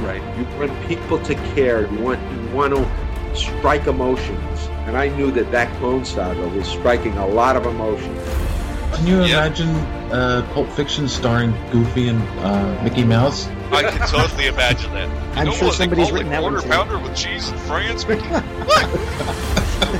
Right. You want people to care. You want you want to strike emotions. And I knew that that Clone Saga was striking a lot of emotions. Can you Yeah. imagine uh, Pulp Fiction starring Goofy and uh, Mickey Mouse? I can totally imagine that. You I'm know sure what? They somebody's call written it that one quarter too. pounder with cheese in France, Mickey? what?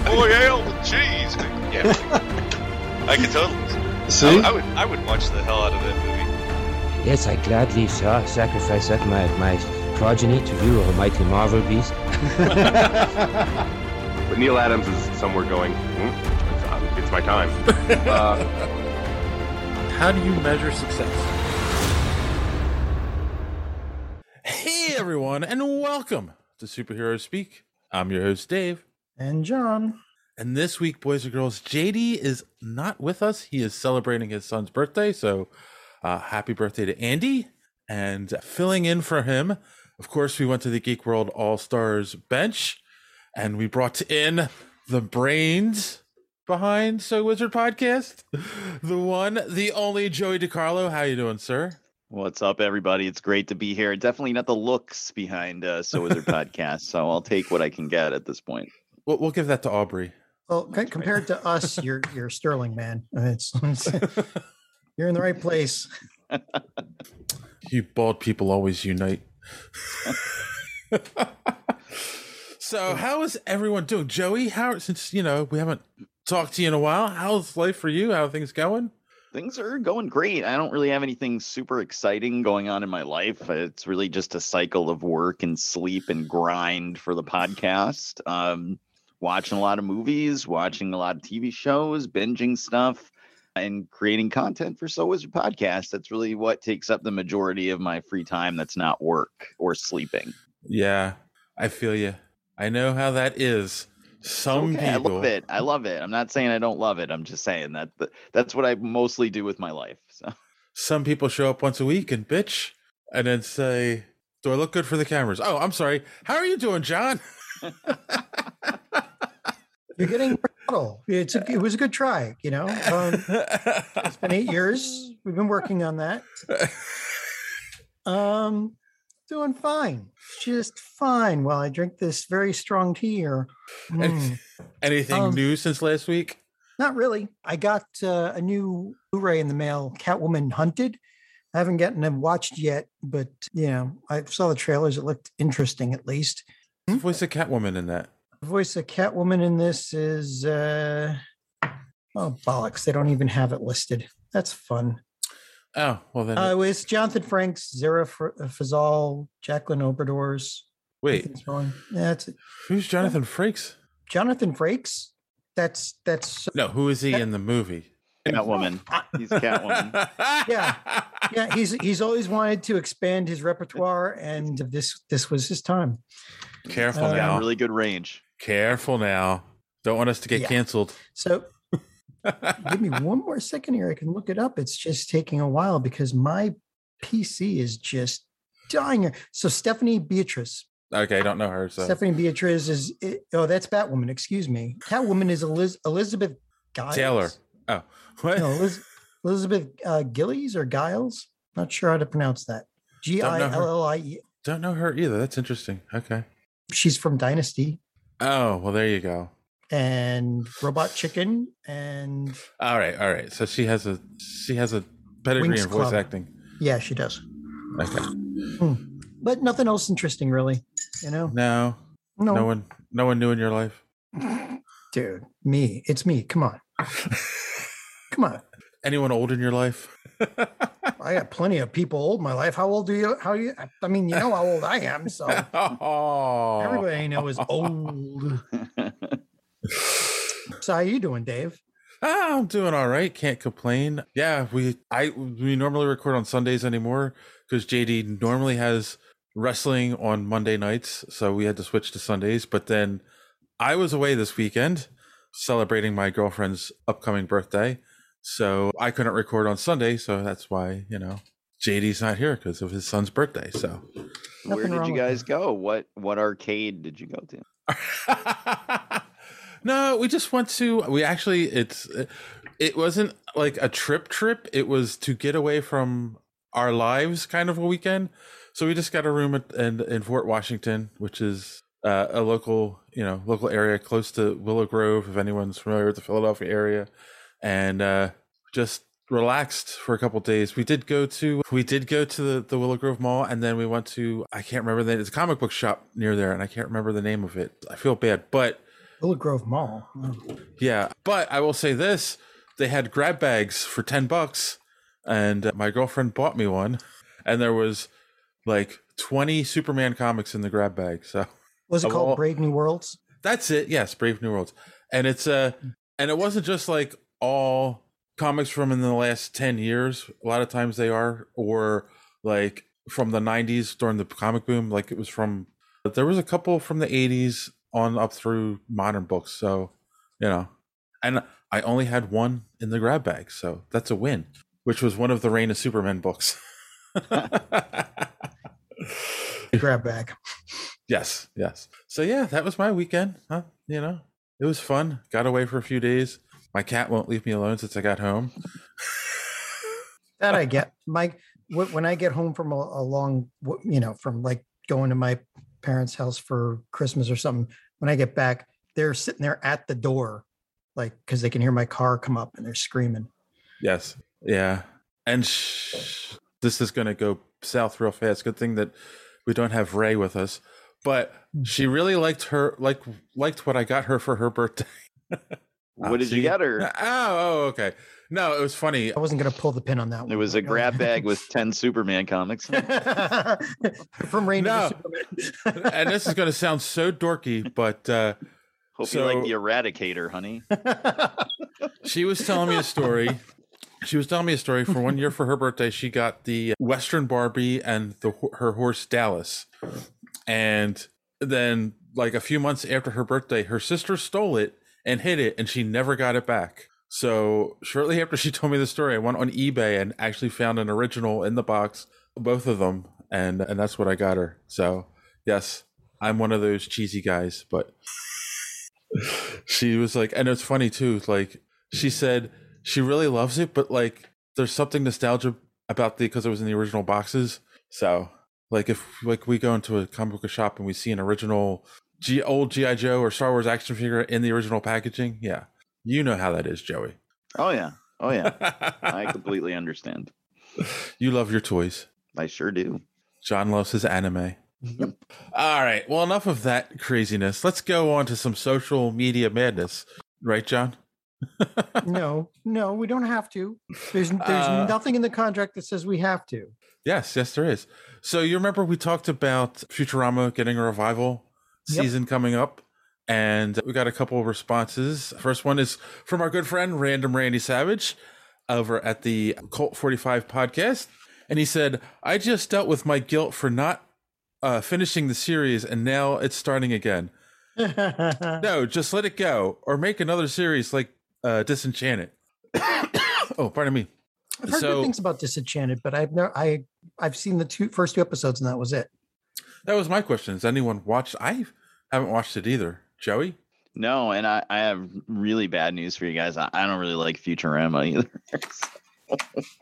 Royale with cheese. Mickey. Yeah, I can totally. See? I, I would. I would watch the hell out of that movie. Yes, I gladly sa- sacrifice up my, my progeny to you, mighty Marvel beast. But Neal Adams is somewhere going, hmm, it's, um, it's my time. Uh, How do you measure success? Hey, everyone, and welcome to Superhero Speak. I'm your host, Dave. And John. And this week, boys and girls, JD is not with us. He is celebrating his son's birthday. So uh, happy birthday to Andy. And filling in for him, of course, we went to the Geek World All Stars bench and we brought in the brains behind So Wizard Podcast. The one, the only Joey DiCarlo. How you doing, sir? What's up, everybody? It's great to be here. Definitely not the looks behind uh, So Wizard podcast, so I'll take what I can get at this point. We'll, we'll give that to Aubrey. Well, c- compared to us, you're you're sterling, man. It's, you're in the right place. You bald people always unite. So, how is everyone doing, Joey? How since you know we haven't talked to you in a while? How's life for you? How are things going? Things are going great. I don't really have anything super exciting going on in my life. It's really just a cycle of work and sleep and grind for the podcast. Um, watching a lot of movies, watching a lot of TV shows, binging stuff, and creating content for So Wizard podcast. That's really what takes up the majority of my free time. That's not work or sleeping. Yeah, I feel you. I know how that is. Some okay, I people. love it. I love it. I'm not saying I don't love it. I'm just saying that that's what I mostly do with my life. So Some people show up once a week and bitch, and then say, "Do I look good for the cameras?" Oh, I'm sorry. How are you doing, John? You're getting brittle. It's a, it was a good try. You know, um, it's been eight years. We've been working on that. Um, doing fine. Just fine. While I drink this very strong tea here. Mm. Anything Um, new since last week? Not really. I got uh, a new Blu-ray in the mail, Catwoman Hunted. I haven't gotten them watched yet, but you know, I saw the trailers. It looked interesting, at least. Who's the voice of Catwoman in that? The voice of Catwoman in this is uh oh bollocks. They don't even have it listed. That's fun. Oh, well then. Uh, it was Jonathan Frakes, Zehra F- Fazal, Jacqueline Obradors. wait, Ethan Yeah, that's it. who's Jonathan Frakes? Jonathan Frakes. That's that's No, who is he in the movie? Catwoman. He's Catwoman. Yeah. yeah. He's he's always wanted to expand his repertoire, and this this was his time. Careful Uh, now. Really good range. Careful now. Don't want us to get Yeah. canceled. So give me one more second here. I can look it up. It's just taking a while because my PC is just dying. here. So Stephanie Beatriz. Okay, I don't know her. So Stephanie Beatriz is oh, that's Batwoman. Excuse me. Catwoman is Eliz- Elizabeth Giles. Taylor. Oh, what? No, Eliz- Elizabeth uh, Gillies or Giles. Not sure how to pronounce that. G I. L L I E. Don't know her either. That's interesting. Okay. She's from Dynasty Oh, well, there you go. and Robot Chicken and All right, all right. So she has a she has a pedigree Winx in voice Club. acting. yeah, she does. Okay. Hmm. But nothing else interesting, really. You know, No, no, no one, no one new in your life. dude, me. It's me. Come on, come on. Anyone old in your life? I got plenty of people old in my life. How old do you? How you? I mean, you know how old I am. So oh, everybody I know is old. So how you doing, Dave? Ah, I'm doing all right. Can't complain. Yeah, we I we normally record on Sundays anymore because JD normally has wrestling on Monday nights, so we had to switch to Sundays. But then I was away this weekend celebrating my girlfriend's upcoming birthday, so I couldn't record on Sunday. So that's why you know JD's not here because of his son's birthday. So Where did you guys go? What what arcade did you go to? no, we just went to. We actually it's it wasn't like a trip trip. It was to get away from our lives, kind of a weekend. So we just got a room at, in in Fort Washington, which is uh, a local you know local area close to Willow Grove. If anyone's familiar with the Philadelphia area, and uh, just relaxed for a couple days. We did go to we did go to the, the Willow Grove Mall, and then we went to I can't remember the it's a comic book shop near there, and I can't remember the name of it. I feel bad, but Willow Grove Mall. yeah, but I will say this: they had grab bags for ten bucks, and my girlfriend bought me one, and there was like twenty Superman comics in the grab bag. So Was it called all- Brave New Worlds? that's it. Yes, Brave New Worlds, and it's uh and it wasn't just like all comics from in the last ten years. A lot of times they are, or like from the '90s during the comic boom. Like it was from there was a couple from the '80s on up through modern books. So you know, and I only had one in the grab bag, so that's a win. Which was one of the Reign of Superman books. Grab bag. Yes, yes. So yeah, that was my weekend. Huh? You know, it was fun. Got away for a few days. My cat won't leave me alone since I got home. That I get. My wh- when I get home from a, a long, w- you know, from like going to my parents' house for Christmas or something. When I get back, they're sitting there at the door, like because they can hear my car come up and they're screaming. Yes, yeah. And sh- this is going to go south real fast. Good thing that we don't have Ray with us. But mm-hmm. she really liked her, like liked what I got her for her birthday. What did you she- get her? Oh, oh, okay. No, it was funny. I wasn't going to pull the pin on that one. It was a grab bag with ten Superman comics. from Rain No. Superman. and this is going to sound so dorky, but uh, Hope So- you like the Eradicator, honey. she was telling me a story. She was telling me a story for one year for her birthday. She got the Western Barbie and the her horse Dallas, and then like a few months after her birthday, her sister stole it and hid it, and she never got it back. So shortly after she told me the story, I went on eBay and actually found an original in the box, both of them, and and that's what I got her. So yes, I'm one of those cheesy guys, but she was like, and it's funny too. Like she said, she really loves it, but like there's something nostalgia about the because it was in the original boxes. So like if like we go into a comic book shop and we see an original G old GI Joe or Star Wars action figure in the original packaging, yeah, you know how that is, Joey. Oh yeah. Oh yeah. I completely understand. you love your toys. I sure do. John loves his anime. All right. Well, enough of that craziness. Let's go on to some social media madness. Right, John? no, no, we don't have to. There's there's Uh, nothing in the contract that says we have to. Yes, yes, there is. So you remember we talked about Futurama getting a revival Yep. season coming up, and we got a couple of responses. First one is from our good friend Random Randy Savage over at the Cult 45 podcast. And he said, I just dealt with my guilt for not uh, finishing the series, and now it's starting again. No, just let it go, or make another series like uh, Disenchanted. oh, pardon me. I've heard So- good things about Disenchanted, but I've never I I've seen the two first two episodes and that was it. That was my question. Has anyone watched? I haven't watched it either. Joey? No, and I, I have really bad news for you guys. I, I don't really like Futurama either.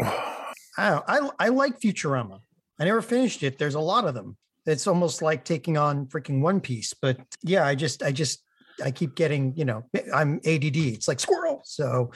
I, I I like Futurama. I never finished it. There's a lot of them. It's almost like taking on freaking One Piece. But yeah, I just I just I keep getting you know I'm ADD. It's like squirrel. So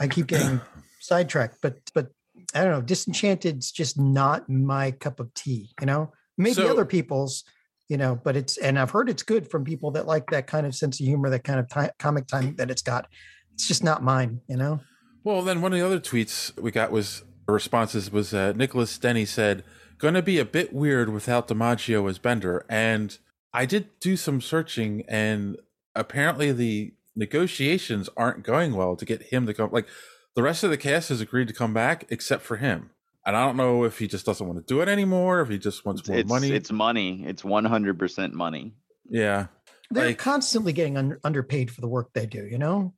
I keep getting sidetracked. But but I don't know. Disenchanted's just not my cup of tea. You know, maybe So- other people's. You know, but it's and I've heard it's good from people that like that kind of sense of humor, that kind of ti- comic timing that it's got. It's just not mine. You know. Well, then one of the other tweets we got was responses was uh, Nicholas Denny said, "Going to be a bit weird without DiMaggio as Bender." And I did do some searching, and apparently the negotiations aren't going well to get him to come. Like the rest of the cast has agreed to come back except for him. And I don't know if he just doesn't want to do it anymore, if he just wants more it's money. it's money. It's one hundred percent money. yeah. They're Like- constantly getting un- underpaid for the work they do, you know.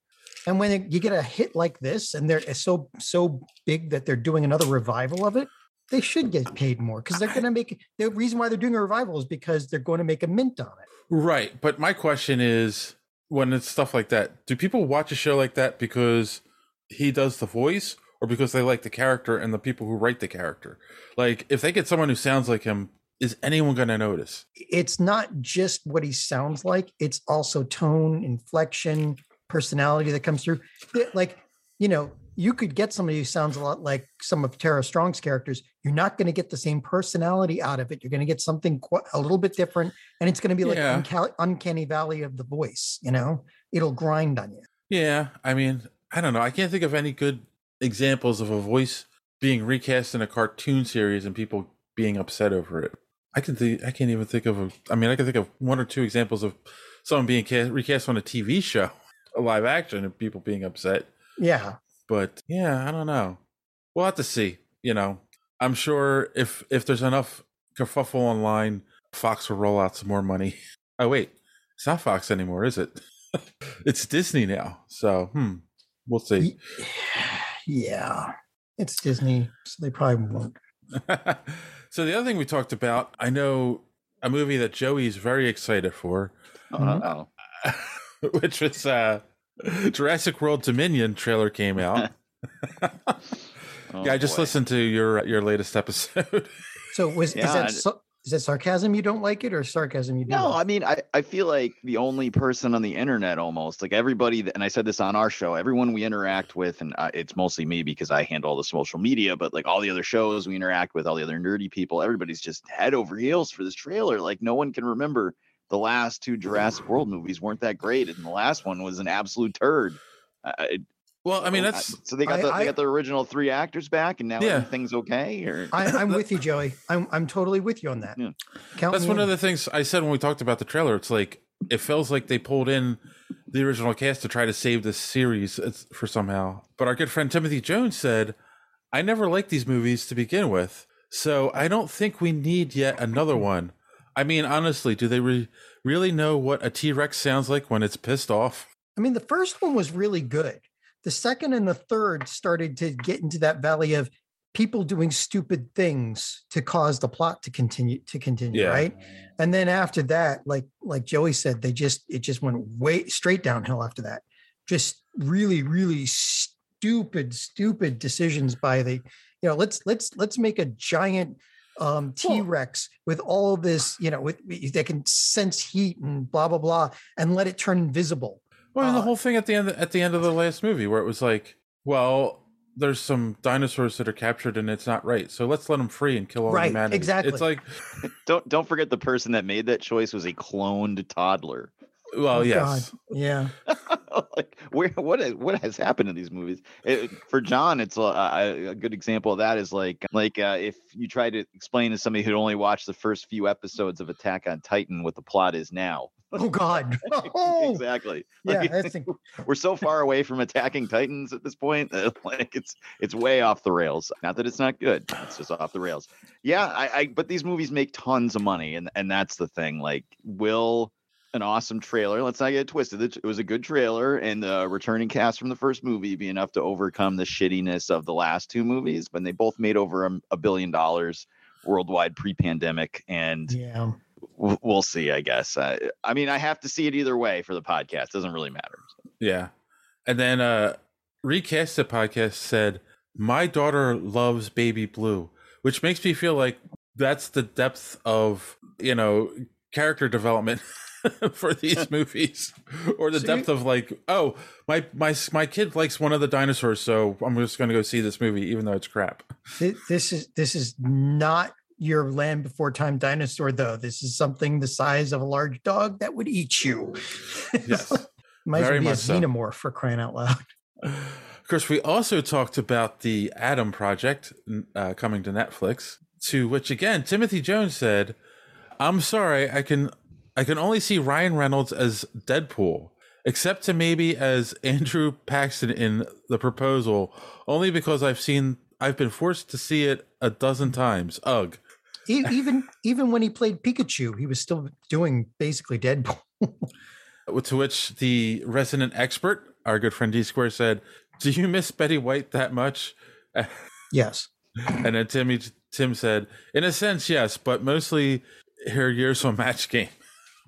And when it- you get a hit like this, and they're so so big that they're doing another revival of it, they should get paid more because they're going to make the reason why they're doing a revival is because they're going to make a mint on it. Right. But my question is when it's stuff like that, do people watch a show like that because he does the voice or because they like the character and the people who write the character? Like, if they get someone who sounds like him, is anyone going to notice? It's not just what he sounds like; it's also tone, inflection, personality that comes through. Like you know, you could get somebody who sounds a lot like some of Tara Strong's characters. You're not going to get the same personality out of it. You're going to get something a little bit different, and it's going to be like Yeah. unca- uncanny valley of the voice. You know, it'll grind on you. Yeah. I mean, I don't know. I can't think of any good examples of a voice being recast in a cartoon series and people being upset over it. I can think. I can't even think of. A, I mean, I can think of one or two examples of someone being cast, recast on a TV show, a live action, and people being upset. Yeah, but yeah, I don't know. We'll have to see. You know, I'm sure if if there's enough kerfuffle online, Fox will roll out some more money. Oh wait, it's not Fox anymore, is it? it's Disney now. So hmm, we'll see. yeah. Yeah, it's Disney, so they probably won't. so the other thing we talked about, I know a movie that Joey's very excited for, Oh, which was uh Jurassic World Dominion trailer came out. Oh, yeah, I just boy. listened to your your latest episode. So was Yeah, is that I- so, is that sarcasm you don't like it or sarcasm you do? No, like? I mean, I, I feel like the only person on the internet almost, like everybody, that, and I said this on our show, everyone we interact with, and uh, it's mostly me because I handle all the social media, but like all the other shows we interact with, all the other nerdy people, everybody's just head over heels for this trailer. Like no one can remember the last two Jurassic World movies weren't that great, and the last one was an absolute turd. Uh, it- Well, I mean, oh, that's so they got the, I- they got the original three actors back, and now Yeah. everything's okay. Or I, I'm with you, Joey. I'm I'm totally with you on that. Yeah. That's one in. of the things I said when we talked about the trailer. It's like it feels like they pulled in the original cast to try to save the series for somehow. But our good friend Timothy Jones said, "I never liked these movies to begin with, so I don't think we need yet another one." I mean, honestly, do they re- really know what a T Rex sounds like when it's pissed off? I mean, the first one was really good. The second and the third started to get into that valley of people doing stupid things to cause the plot to continue to continue, Yeah. right? And then after that, like like Joey said, they just it just went way straight downhill after that. Just really, really stupid, stupid decisions by the, you know, let's let's let's make a giant um T-Rex with all this, you know, with they can sense heat and blah blah blah and let it turn invisible. Well, and the Uh, whole thing at the end at the end of the last movie, where it was like, well, there's some dinosaurs that are captured and it's not right, so let's let them free and kill all Right, humanity. exactly. It's like, don't don't forget the person that made that choice was a cloned toddler. Well, Oh, yes, God. Yeah. like where what is, what has happened in these movies It- for john it's a, a, a good example of that is like like uh, if you try to explain to somebody who'd only watched the first few episodes of attack on titan what the plot is now Oh God. Oh, exactly yeah. Like, we're so far away from attacking titans at this point like it's it's way off the rails not that it's not good it's just off the rails yeah I, I but these movies make tons of money and and that's the thing like will an awesome trailer. Let's not get it twisted. It, it was a good trailer and the returning cast from the first movie be enough to overcome the shittiness of the last two movies when they both made over a, a billion dollars worldwide pre-pandemic and yeah. w- we'll see i guess. I, I mean i have to see it either way for the podcast. It doesn't really matter. Yeah. And then uh Recast the podcast said, My daughter loves baby blue, which makes me feel like that's the depth of, you know, character development for these movies. Or the So depth of like, oh, my my my kid likes one of the dinosaurs, so I'm just gonna go see this movie, even though it's crap. This is this is not your land before time dinosaur though. This is something the size of a large dog that would eat you. Yes. Might as Very well be a much so. xenomorph for crying out loud. Of course, we also talked about the Adam Project uh, coming to Netflix. To which again, Timothy Jones said, "I'm sorry, I can I can only see Ryan Reynolds as Deadpool, except to maybe as Andrew Paxton in The Proposal, only because I've seen I've been forced to see it a dozen times. Ugh. Even even when he played Pikachu, he was still doing basically Deadpool. To which the resident expert, our good friend D Square, said, "Do you miss Betty White that much?" yes. And then Timmy Tim said, "In a sense, yes, but mostly her years on Match Game."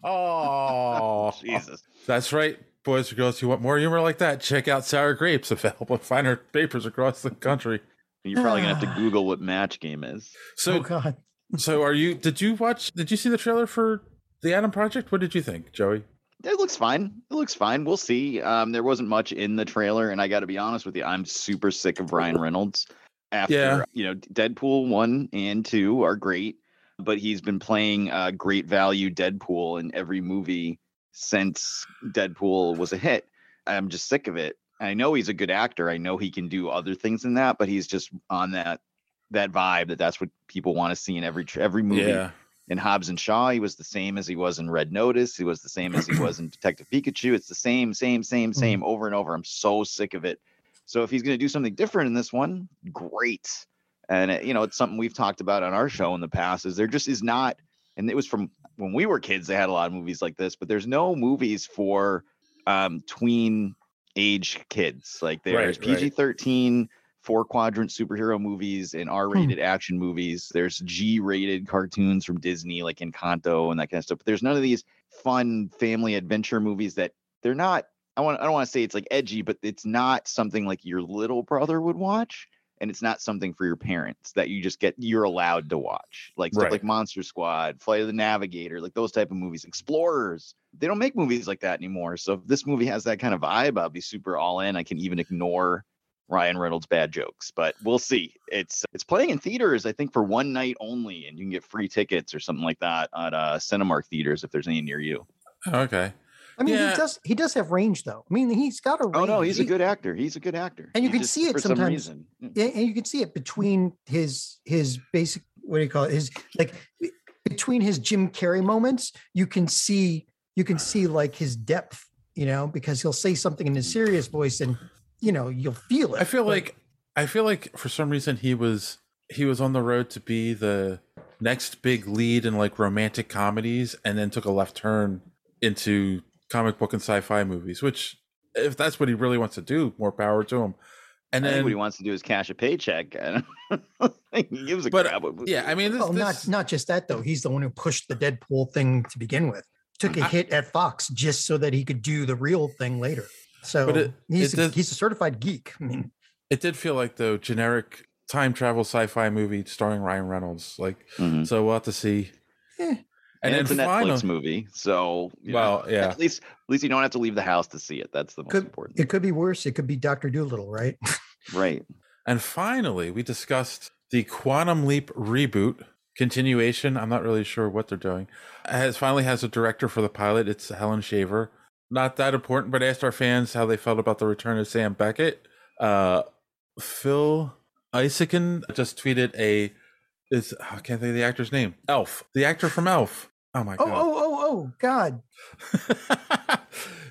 Oh, Jesus! That's right, boys and girls. You want more humor like that? Check out Sour Grapes, available in finer papers across the country. You're probably gonna have to Google what Match Game is. So, oh God. so are you? Did you watch? Did you see the trailer for the Adam Project? What did you think, Joey? It looks fine. It looks fine. We'll see. Um, there wasn't much in the trailer, and I got to be honest with you, I'm super sick of Ryan Reynolds. After Yeah. you know, Deadpool one and two are great, but he's been playing uh, great value Deadpool in every movie since Deadpool was a hit. I'm just sick of it. I know he's a good actor. I know he can do other things than that, but he's just on that that vibe that that's what people want to see in every every movie. Yeah. In Hobbs and Shaw, he was the same as he was in Red Notice. He was the same as he was in Detective Pikachu. It's the same, same, same, same over and over. I'm so sick of it. So if he's going to do something different in this one, great. And it, you know, it's something we've talked about on our show in the past. Is there just is not, and it was from when we were kids. They had a lot of movies like this, but there's no movies for um, tween age kids. Like there's Right, right. PG 13 four quadrant superhero movies and R rated action movies. There's G rated cartoons from Disney, like Encanto and that kind of stuff. But there's none of these fun family adventure movies that they're not. I want. I don't want to say it's like edgy, but it's not something like your little brother would watch, and it's not something for your parents that you just get. You're allowed to watch, like stuff Right. like Monster Squad, Flight of the Navigator, like those type of movies. Explorers. They don't make movies like that anymore. So if this movie has that kind of vibe, I'll be super all in. I can even ignore Ryan Reynolds' bad jokes, but we'll see. It's it's playing in theaters, I think, for one night only, and you can get free tickets or something like that at uh, Cinemark theaters if there's any near you. Okay. I mean, Yeah. he does he does have range though. I mean, he's got a range. Oh no, he's a good actor. He's a good actor, and you He can see it some sometimes. reason. Mm. Yeah, and you can see it between his his basic what do you call it? His like between his Jim Carrey moments, you can see you can see like his depth, you know, because he'll say something in a mm. serious voice and you know, you'll feel it. I feel but- like I feel like for some reason he was he was on the road to be the next big lead in like romantic comedies and then took a left turn into comic book and sci-fi movies, which if that's what he really wants to do, more power to him. And I think then what he wants to do is cash a paycheck. I don't he gives a But, crap. what- yeah, I mean this, well, this not not just that though. He's the one who pushed the Deadpool thing to begin with. Took a I- hit at Fox just so that he could do the real thing later. So But it- he's it a, does- he's a certified geek. I mean, it did feel like the generic time travel sci-fi movie starring Ryan Reynolds. Like Mhm. so we'll have to see. Eh. And, And, it's a Netflix final, movie, so you know, well, yeah. At least, at least you don't have to leave the house to see it. That's the most could important. it could be worse. It could be Doctor Doolittle, right? right. And finally, we discussed the Quantum Leap reboot continuation. I'm not really sure what they're doing. Has finally has a director for the pilot. It's Helen Shaver. Not that important, but asked our fans how they felt about the return of Sam Beckett. Uh, Phil Isaacson just tweeted a is ah, I can't think of the actor's name. Elf, the actor from Elf. Oh my Oh, god! oh, oh, oh, oh God.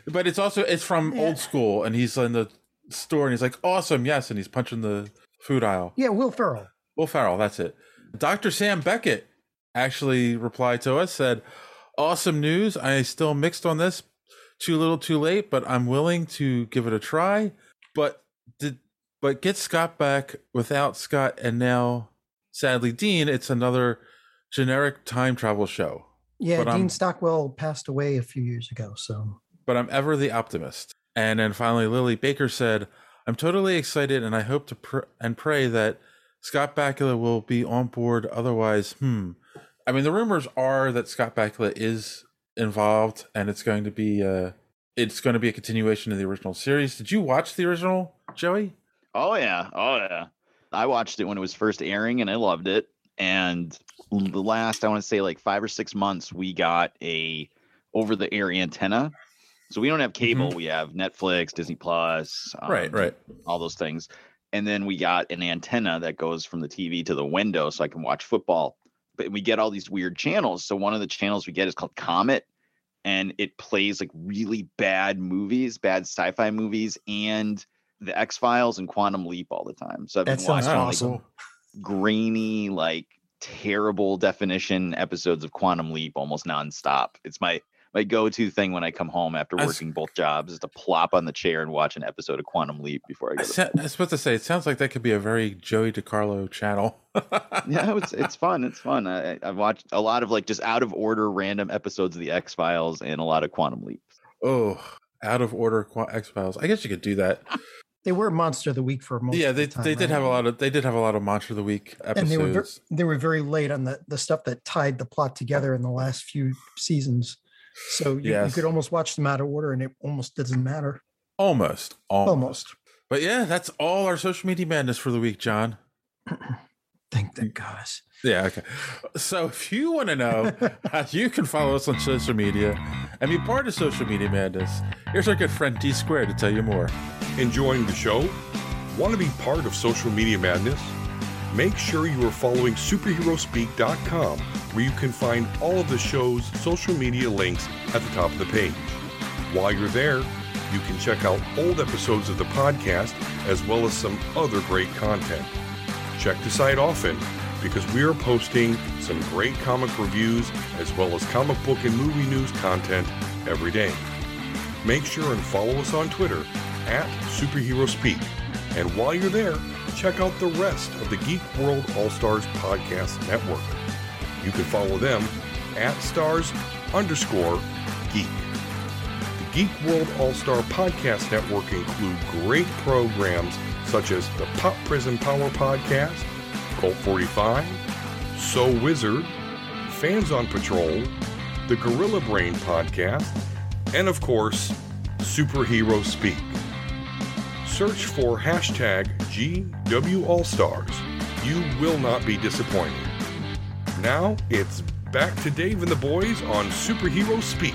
but it's also it's from Yeah. old school, and he's in the store, and he's like, "Awesome, yes," and he's punching the food aisle. Yeah, Will Ferrell. Will Ferrell, that's it. Dr. Sam Beckett actually replied to us, said, Awesome news. I still mixed on this. Too little, too late, but I'm willing to give it a try. But did but get Scott back without Scott and now sadly Dean, it's another generic time travel show. Yeah, But Dean I'm- Stockwell passed away a few years ago. So but I'm ever the optimist. And then finally, Lily Baker said, "I'm totally excited, and I hope to pr- and pray that Scott Bakula will be on board. Otherwise, hmm. I mean, the rumors are that Scott Bakula is involved, and it's going to be uh it's going to be a continuation of the original series. Did you watch the original, Joey? Oh yeah, oh yeah. I watched it when it was first airing and I loved it. And the last, I want to say like five or six months, we got a over the air antenna. So we don't have cable. We have Netflix, Disney Plus, Mm-hmm. Right, um, right. all those things. And then we got an antenna that goes from the TV to the window so I can watch football. But we get all these weird channels. So one of the channels we get is called Comet and it plays like really bad movies, bad sci-fi movies and the X Files and Quantum Leap all the time. So I've That been sounds watching awesome. like grainy, like terrible definition episodes of Quantum Leap almost nonstop. It's my my go-to thing when I come home after working both jobs is to plop on the chair and watch an episode of Quantum Leap before I I, go to sa- I was supposed to say, it sounds like that could be a very Joey DiCarlo channel. yeah, it's it's fun. It's fun. I, I- I've watched a lot of like just out of order random episodes of the X Files and a lot of Quantum Leap. oh, out of order X Files. I guess you could do that. They were monster of the week for most. yeah, of they the time, they did right? have a lot of they did have a lot of Monster of the Week episodes. and they were ver- they were very late on the the stuff that tied the plot together in the last few seasons. So you, you could almost watch them out of order, and it almost doesn't matter. almost, almost, Almost. But yeah, that's all our social media madness for the week, John. Thank the gods. Yeah, okay. So if you want to know how you can follow us on social media and be part of social media madness, here's our good friend D Square to tell you more. Enjoying the show? Want to be part of social media madness? Make sure you are following superheroespeak.com where you can find all of the show's social media links at the top of the page. While you're there, you can check out old episodes of the podcast as well as some other great content. Check the site often because we are posting some great comic reviews as well as comic book and movie news content every day. Make sure and follow us on Twitter at Superhero Speak. And while you're there, check out the rest of the Geek World All Stars Podcast Network. You can follow them at stars underscore geek. Geek World All Star Podcast Network include great programs such as the Pop Prison Power Podcast, Cult 45, So Wizard, Fans on Patrol, the Gorilla Brain Podcast, and of course, Superhero Speak. Search for hashtag GWAllStars. You will not be disappointed. Now it's back to Dave and the boys on Superhero Speak.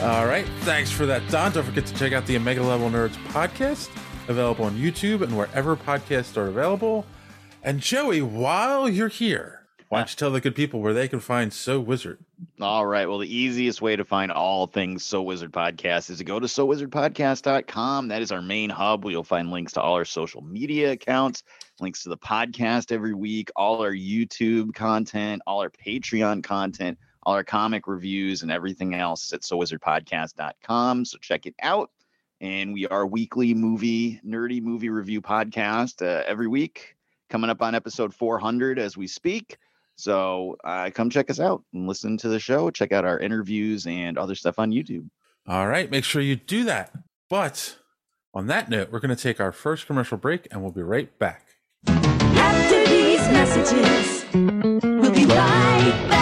All right. Thanks for that, Don. Don't forget to check out the Omega Level Nerds podcast, available on YouTube and wherever podcasts are available. And Joey, while you're here, why don't you tell the good people where they can find So Wizard? All right. Well, the easiest way to find all things So Wizard Podcast is to go to SoWizardPodcast.com. That is our main hub where you'll find links to all our social media accounts, links to the podcast every week, all our YouTube content, all our Patreon content, all our comic reviews, and everything else is at SoWizardPodcast.com. So check it out. And we are weekly movie, nerdy movie review podcast uh, every week, coming up on episode 400 as we speak. So uh, come check us out and listen to the show. Check out our interviews and other stuff on YouTube. All right. Make sure you do that. But on that note, we're going to take our first commercial break and we'll be right back. After these messages, we'll be right back.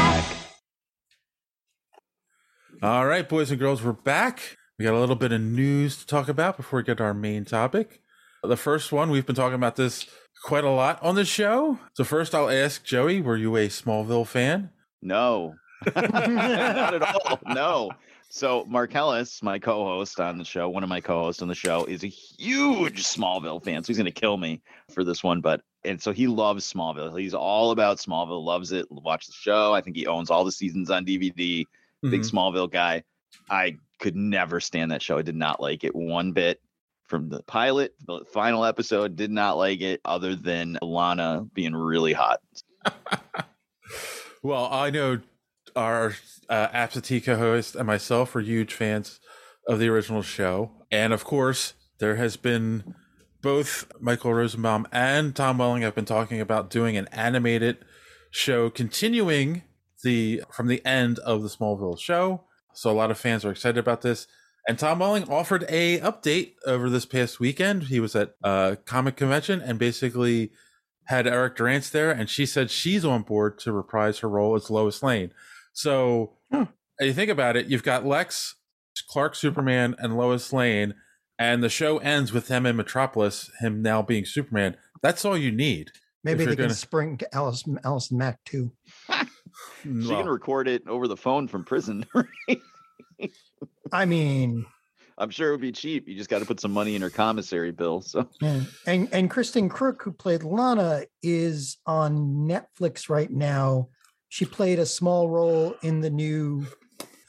All right, boys and girls, we're back. We got a little bit of news to talk about before we get to our main topic. The first one, we've been talking about this quite a lot on the show. So, first, I'll ask Joey, were you a Smallville fan? No, not at all. No. So Mark Ellis, my co-host on the show, one of my co-hosts on the show, is a huge Smallville fan. So he's gonna kill me for this one, but and so he loves Smallville. He's all about Smallville, loves it. Watch the show. I think he owns all the seasons on DVD. Big Mhm. Smallville guy. I could never stand that show. I did not like it one bit. From the pilot, the final episode, did not like it. Other than Lana being really hot. Well, I know our uh, absentee co-host and myself are huge fans of the original show, and of course, there has been both Michael Rosenbaum and Tom Welling have been talking about doing an animated show, continuing the from the end of the Smallville show. So a lot of fans are excited about this. And Tom Welling offered a update over this past weekend. He was at a comic convention and basically had Erica Durance there, and she said she's on board to reprise her role as Lois Lane. So, hmm. you think about it, you've got Lex, Clark, Superman, and Lois Lane, and the show ends with them in Metropolis, him now being Superman. That's all you need. Maybe they you're can gonna- spring Alice, Allison Mack too. She Well, can record it over the phone from prison. I mean, I'm sure it would be cheap. You just got to put some money in her commissary bill. So yeah. and and Kristin Kreuk, who played Lana, is on Netflix right now. She played a small role in the new.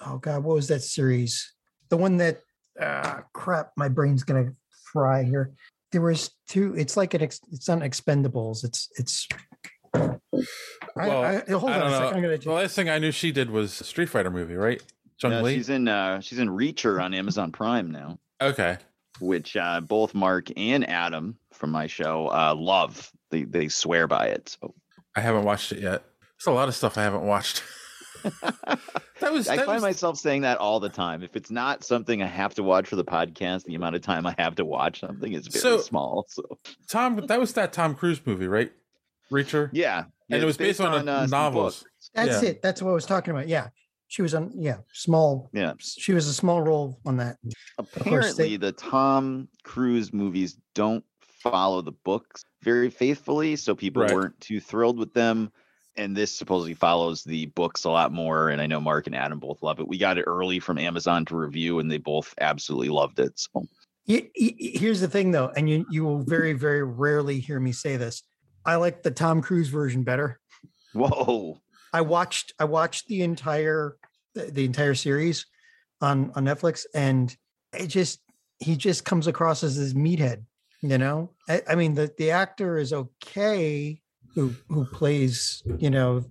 Oh God, what was that series? The one that uh, crap, my brain's gonna fry here. There was two. It's like an. Ex, it's on Expendables. It's it's. I, Well, I, hold I on don't a second. know. I'm gonna. The last thing I knew she did was a Street Fighter movie, right? Chung Yeah, Li. she's in uh, she's in Reacher on Amazon Prime now, Okay. which uh, both Mark and Adam from my show uh, love. They they swear by it. So I haven't watched it yet. There's a lot of stuff I haven't watched. that was I that find was- myself saying that all the time. If it's not something I have to watch for the podcast, the amount of time I have to watch something is very So- small. So Tom. That was that Tom Cruise movie, right? Reacher. yeah, and it was based, on, a uh, novels. That's Yeah. it. That's what I was talking about. Yeah, she was on. Yeah, small. Yeah. she was a small role on that. course, they- Apparently, the Tom Cruise movies don't follow the books very faithfully, so people Right. weren't too thrilled with them. And this supposedly follows the books a lot more. And I know Mark and Adam both love it. We got it early from Amazon to review, and they both absolutely loved it. So He- he- Here's the thing, though, and you you will very very rarely hear me say this. I like the Tom Cruise version better. whoa, I watched I watched the entire the, the entire series on on Netflix, and it just he just comes across as this meathead. You know, I, I mean the the actor is okay who who plays you know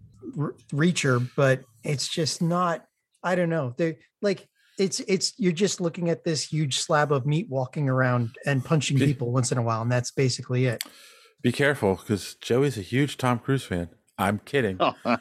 Reacher, but it's just not. I don't know. They like it's it's you're just looking at this huge slab of meat walking around and punching people once in a while, and that's basically it. Be careful, because Joey's a huge Tom Cruise fan. I'm kidding. Oh,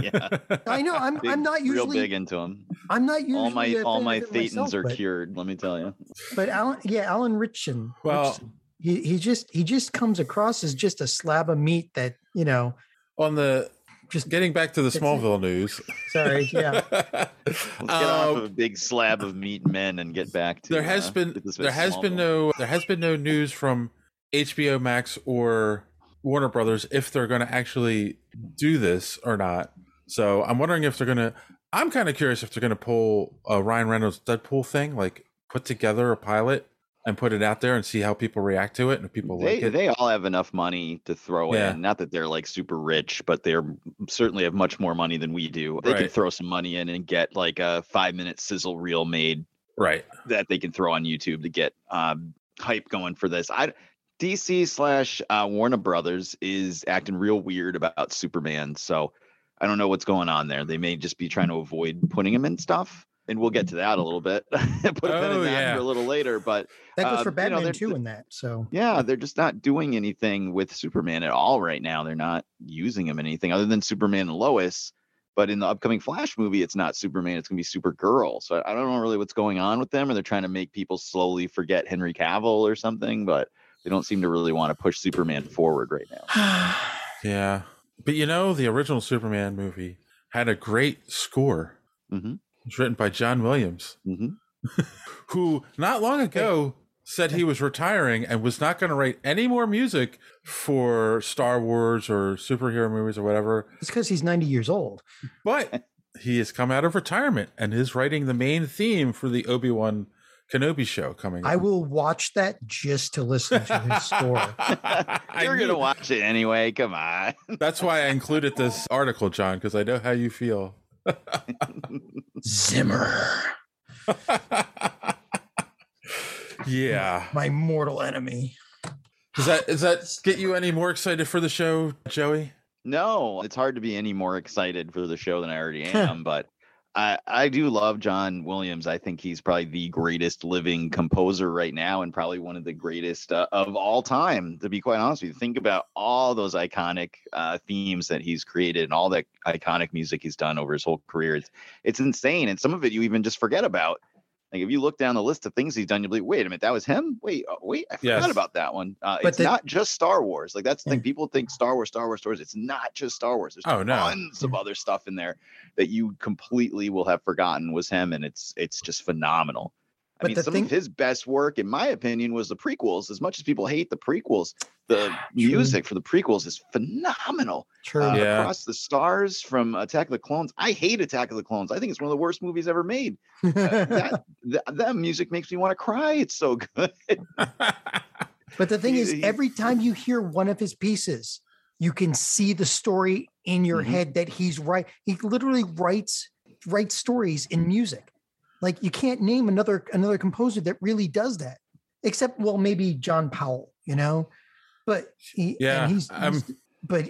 yeah, I know. I'm I'm not usually real big into him. I'm not usually All my all my thetans myself, are but- cured. Let me tell you. But Alan, yeah, Alan Ritchson. Well- Ritchson, he he just he just comes across as just a slab of meat that you know. On the just getting back to the It's- Smallville news. Sorry, yeah. Let's get off Um, of a big slab of meat men and get back to there has uh, been there bit has been no there has been no news from HBO Max or Warner Brothers if they're going to actually do this or not. So I'm wondering if they're going to. I'm kind of curious if they're going to pull a Ryan Reynolds Deadpool thing, like put together a pilot and put it out there and see how people react to it and if people they like it. they all have enough money to throw Yeah. in. Not that they're like super rich, but they're certainly have much more money than we do. They can throw some money in and get like a five minute sizzle reel made right. that they can throw on YouTube to get um, hype going for this. I DC slash uh, Warner Brothers is acting real weird about Superman, so I don't know what's going on there. They may just be trying to avoid putting him in stuff, and we'll get to that a little bit. Put a pin Oh, in yeah. for a little later, but That goes um, for you know, Batman they're- too in that. So yeah, they're just not doing anything with Superman at all right now. They're not using him in anything other than Superman and Lois. But in the upcoming Flash movie, it's not Superman; it's going to be Supergirl. So I I don't know really what's going on with them, or they're trying to make people slowly forget Henry Cavill or something. But they don't seem to really want to push Superman forward right now. Yeah. But you know, the original Superman movie had a great score. Mm-hmm. It was written by John Williams, Mm-hmm. who not long ago said he was retiring and was not going to write any more music for Star Wars or superhero movies or whatever. it's because he's 90 years old. But he has come out of retirement and is writing the main theme for the Obi Wan Kenobi show coming. I up. will watch that just to listen to his score. You're gonna watch it anyway. Come on. That's why I included this article, John, because I know how you feel. Zimmer, Yeah. my mortal enemy. Does that does that get you any more excited for the show, Joey? No, it's hard to be any more excited for the show than I already am, but I I do love John Williams. I think he's probably the greatest living composer right now and probably one of the greatest uh, of all time to be quite honest with you. Think about all those iconic uh, themes that he's created and all that iconic music he's done over his whole career. It's it's insane and some of it you even just forget about. Like if you look down the list of things he's done, you'll be like, wait a minute, that was him. Wait, uh, wait, I forgot Yes. about that one. Uh, But it's the- not just Star Wars. Like that's the thing. People think Star Wars, Star Wars, Star Wars. It's not just Star Wars. There's Oh, no. tons of other stuff in there that you completely will have forgotten was him, and it's it's just phenomenal. I But mean, some thing- of his best work, in my opinion, was the prequels. As much as people hate the prequels, the music for the prequels is phenomenal. True. Uh, Yeah. Across the Stars from Attack of the Clones. I hate Attack of the Clones. I think it's one of the worst movies ever made. Uh, that, that that music makes me want to cry. It's so good. But the thing is, every time you hear one of his pieces, you can see the story in your Mhm. head that he's right. He literally writes writes stories in music. Like you can't name another another composer that really does that. except well, maybe John Powell, you know, but he, Yeah, and he's, he's- but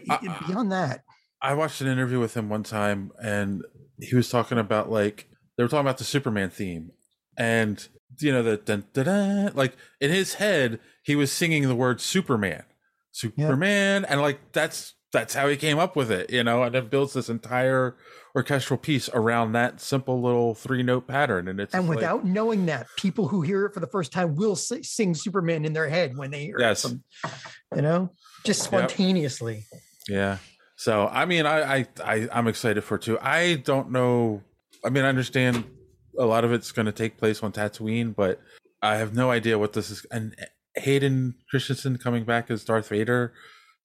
beyond that, I watched an interview with him one time, and he was talking about like they were talking about the Superman theme, and you know the dun, dun, dun, like in his head he was singing the word Superman, Superman, and like that's that's how he came up with it, you know, and it builds this entire orchestral piece around that simple little three note pattern, and it's and just like- without knowing that, people who hear it for the first time will si- sing Superman in their head when they hear Yes. it. From, you know, just Yep. spontaneously. Yeah. So I mean, I, I I I'm excited for too. I don't know. I mean, I understand a lot of it's going to take place on Tatooine, but I have no idea what this is. And Hayden Christensen coming back as Darth Vader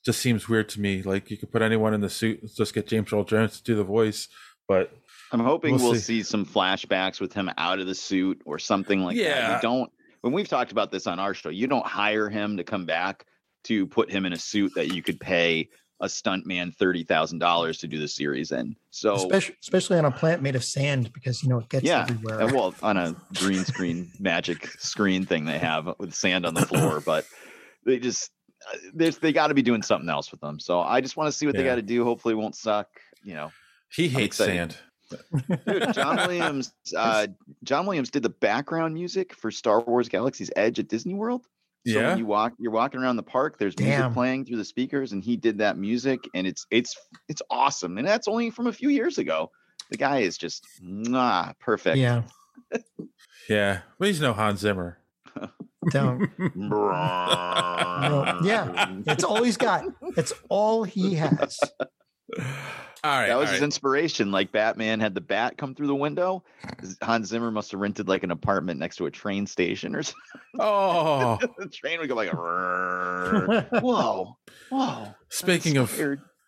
just seems weird to me. Like you could put anyone in the suit, just get James Earl Jones to do the voice, but I'm hoping We'll we'll, see. see. some flashbacks with him out of the suit or something like that. You don't when we've talked about this on our show, you don't hire him to come back to put him in a suit that you could pay a stuntman thirty thousand dollars to do the series in. So especially, especially on a plant made of sand because you know it gets yeah, everywhere. well, on a green screen magic screen thing they have with sand on the floor, but they just there's they got to be doing something else with them. So I just want to see what they got to do. Hopefully, it won't suck. You know, he hates sand. Dude, John Williams, uh, John Williams did the background music for Star Wars Galaxy's Edge at Disney World. So Yeah? when you walk, you're walking around the park. There's Damn. music playing through the speakers, and he did that music, and it's it's it's awesome. And that's only from a few years ago. The guy is just ah perfect. Yeah. Yeah, but he's no Hans Zimmer. Don't. No, yeah, it's all he's got. It's all he has. All right, that was all his right. inspiration. Like Batman had the bat come through the window. Hans Zimmer must have rented like an apartment next to a train station or something. Oh, the train would go like, "Rrrr." whoa, whoa. Speaking of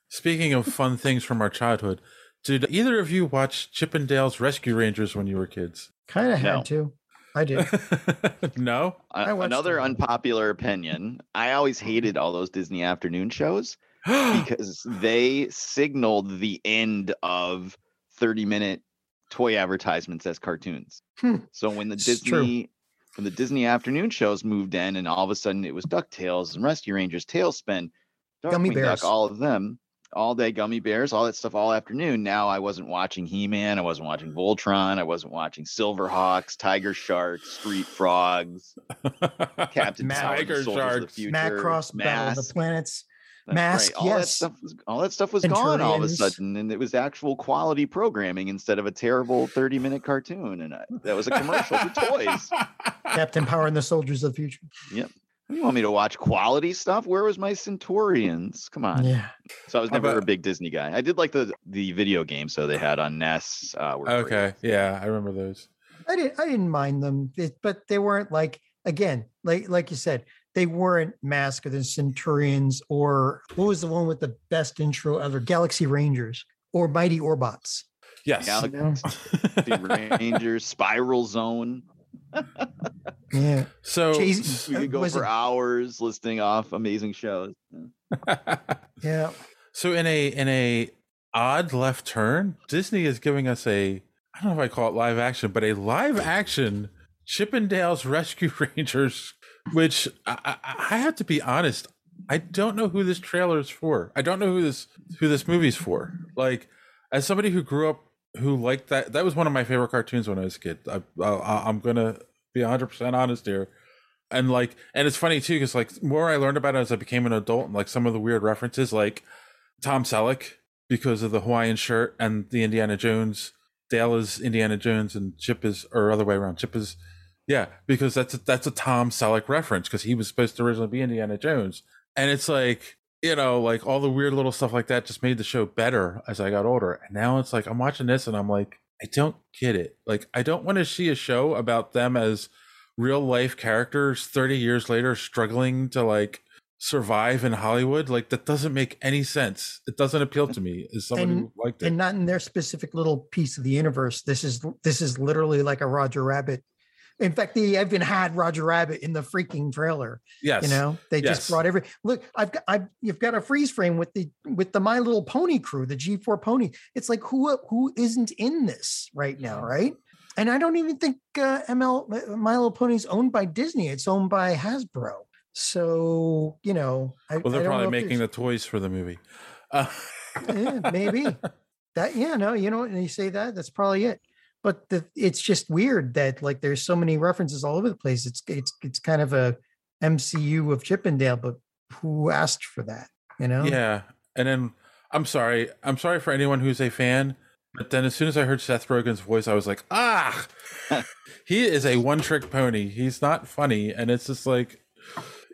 speaking of fun things from our childhood, did either of you watch Chippendales Rescue Rangers when you were kids? Kind of had No. to. I did. no. Uh, I another them. unpopular opinion. I always hated all those Disney afternoon shows because they signaled the end of 30 minute toy advertisements as cartoons. Hmm. So when the It's true. Disney when the Disney afternoon shows moved in and all of a sudden it was DuckTales and Rescue Rangers, TaleSpin, Gummy Darkwing Duck, all of them, all day gummy bears, all that stuff all afternoon. Now I wasn't watching He-Man, I wasn't watching Voltron, I wasn't watching Silverhawks, Tiger Sharks, Street Frogs, Captain Power, Tiger Soldiers of the Sharks. Future, Macross, Battle of the Planets. That's Mask, All that yes. stuff was all that stuff was gone all of a sudden, and it was actual quality programming instead of a terrible thirty-minute cartoon. And I, that was a commercial for toys. Captain Power and the Soldiers of the Future. Yep. You want me to watch quality stuff? Where was my Centurions? Come on. Yeah. So I was never about- a big Disney guy. I did like the the video games so they had on NES. Uh, were great. Okay, yeah, I remember those. I didn't I didn't mind them, it- but they weren't like again, like like you said, they weren't Mask of the Centurions or what was the one with the best intro ever? Galaxy Rangers or Mighty Orbots. Yes. Galaxy Rangers, Spiral Zone. Yeah. So Chase- We could go for it- hours listing off amazing shows. Yeah. So in a in a odd left turn, Disney is giving us a I don't know if I call it live action, but a live action Chippendales Rescue Rangers, which I, I, I have to be honest, I don't know who this trailer is for. I don't know who this who this movie's for. Like as somebody who grew up who liked that, that was one of my favorite cartoons when I was a kid. I, I, I'm gonna be 100 percent honest here. And like, and it's funny too, because like, more I learned about it as I became an adult, and like some of the weird references, like Tom Selleck because of the Hawaiian shirt and the Indiana Jones. Dale is Indiana Jones and Chip is, or other way around. Chip is, yeah, because that's a, that's a Tom Selleck reference because he was supposed to originally be Indiana Jones, and it's like you know, like all the weird little stuff like that just made the show better as I got older. And now it's like I'm watching this and I'm like, I don't get it. Like I don't want to see a show about them as real life characters 30 years later struggling to like survive in Hollywood. Like that doesn't make any sense. It doesn't appeal to me as someone And, who liked it. and not in their specific little piece of the universe. This is this is literally like a Roger Rabbit. In fact, they even had Roger Rabbit in the freaking trailer. Yes. You know, they Yes. just brought every look. I've got I've you've got a freeze frame with the with the My Little Pony crew, the G4 pony. It's like who who isn't in this right now, right? And I don't even think uh, ML My Little Pony is owned by Disney. It's owned by Hasbro. So you know, I, Well, they're probably making the toys for the movie. Uh, yeah, maybe that. Yeah, no, you know, and you say that that's probably it. But the, it's just weird that like there's so many references all over the place. It's it's it's kind of a MCU of Chippendale, but who asked for that? You know? Yeah. And then I'm sorry. I'm sorry for anyone who's a fan. But then as soon as I heard Seth Rogen's voice, I was like, ah, he is a one trick pony. He's not funny. And it's just like,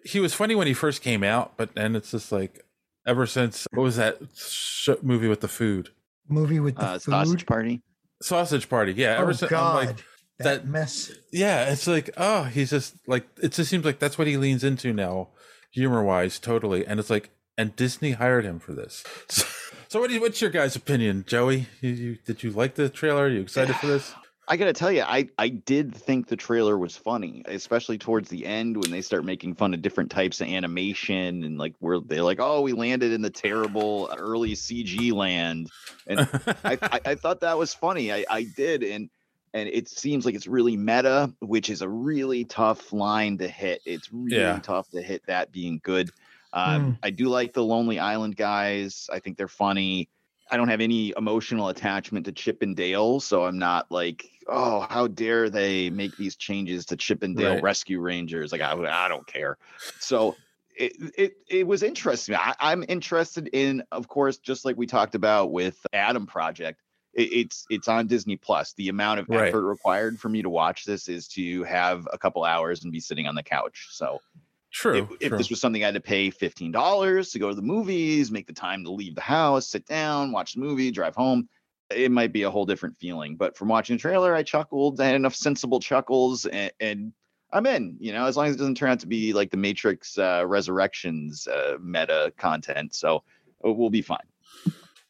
he was funny when he first came out, but then it's just like, ever since, what was that sh- movie with the food? Movie with the Uh, food. sausage party. Sausage Party. Yeah. Oh Ever since, God, I'm like, that, mess. yeah, it's like, oh, he's just like, it just seems like that's what he leans into now, humor wise, totally. And it's like, and Disney hired him for this. So, so what do you, what's your guys' opinion, Joey? You, you, did you like the trailer? Are you excited for this? I gotta tell you, I I did think the trailer was funny, especially towards the end when they start making fun of different types of animation and like where they're like, oh, we landed in the terrible early CG land, and I, I I thought that was funny. I I did, and and it seems like it's really meta, which is a really tough line to hit. It's really Yeah. tough to hit that being good. Um, I do like the Lonely Island guys. I think they're funny. I don't have any emotional attachment to Chip and Dale, so I'm not like, oh, how dare they make these changes to Chip and Dale Right. Rescue Rangers? Like, I, I don't care. So it it, it was interesting. I, I'm interested in, of course, just like we talked about with Adam Project. It, it's it's on Disney Plus. The amount of Right. effort required for me to watch this is to have a couple hours and be sitting on the couch. So True. if, if true. this was something I had to pay fifteen dollars to go to the movies, make the time to leave the house, sit down, watch the movie, drive home, it might be a whole different feeling. But from watching the trailer, I chuckled. I had enough sensible chuckles, and, and I'm in. You know, as long as it doesn't turn out to be like the Matrix uh, Resurrections uh, meta content, so uh, we'll be fine.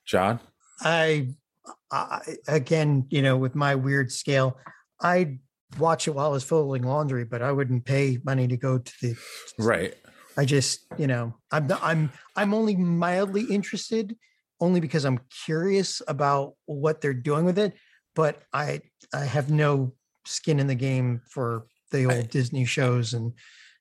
John? I, I again, you know, with my weird scale, I'd watch it while I was folding laundry, but I wouldn't pay money to go to the. Right. I just, you know, I'm not- I'm I'm only mildly interested, only because I'm curious about what they're doing with it. But I I have no skin in the game for the old Disney shows, and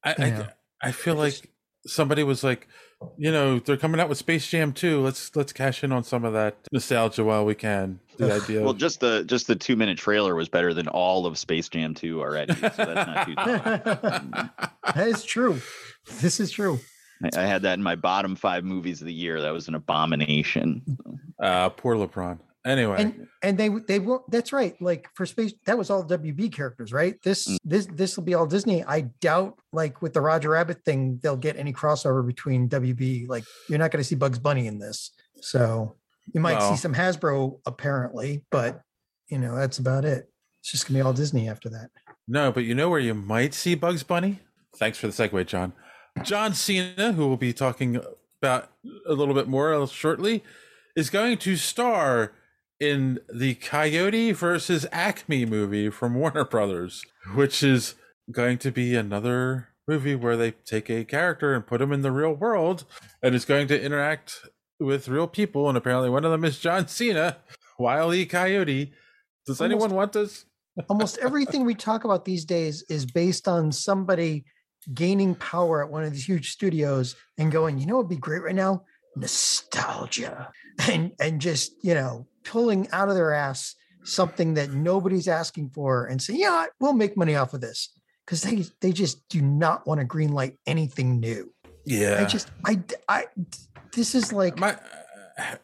I, I, I feel like somebody was like, you know, they're coming out with Space Jam 2. Let's let's cash in on some of that nostalgia while we can. The idea. Well, of, just the just the two minute trailer was better than all of Space Jam 2 already. So that's not too that is true. This is true. I, I had that in my bottom five movies of the year. That was an abomination. uh, poor LeBron. Anyway, and and they they will that's right like for space that was all wb characters right? This mm. this this will be all disney. I doubt like with the roger rabbit thing they'll get any crossover between wb like you're not going to see bugs bunny in this. So you might see some hasbro apparently but you know that's about it. It's just gonna be all disney after that. No, but you know where you might see Bugs Bunny? Thanks for the segue, John. John Cena, who we'll be talking about a little bit more uh, shortly, is going to star in the Coyote versus Acme movie from Warner Brothers, which is going to be another movie where they take a character and put him in the real world and is going to interact with real people. And apparently, one of them is John Cena, Wile E. Coyote. Does anyone want this? almost everything we talk about these days is based on somebody gaining power at one of these huge studios and going, you know, it'd be great right now? Nostalgia. And and just, you know, pulling out of their ass something that nobody's asking for and saying, yeah, we'll make money off of this. Because they they just do not want to greenlight anything new. Yeah. I just I I this is like my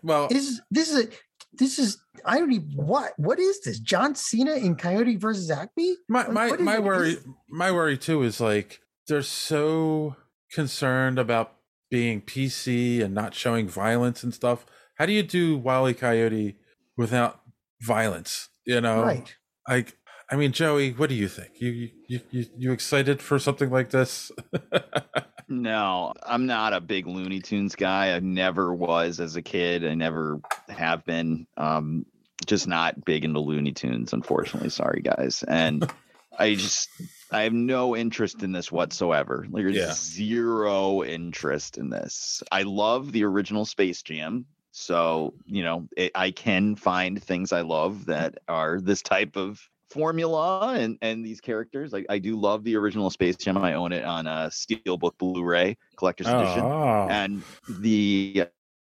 well this is this is a this is I don't even what what is this? John Cena in Coyote versus Acme? my Like, my is my it? worry my worry too is like they're so concerned about being PC and not showing violence and stuff. How do you do Wally E. Coyote without violence? You know, Right. Like, I mean, Joey, what do you think? You you you you, you excited for something like this? No, I'm not a big Looney Tunes guy. I never was as a kid. I never have been. Um, just not big into Looney Tunes, unfortunately. Sorry, guys. And I just I have no interest in this whatsoever. Like there's Yeah. zero interest in this. I love the original Space Jam. So, you know, it, I can find things I love that are this type of formula and and these characters. Like I do love the original Space Jam. I own it on a Steelbook Blu-ray collector's edition, Oh. and the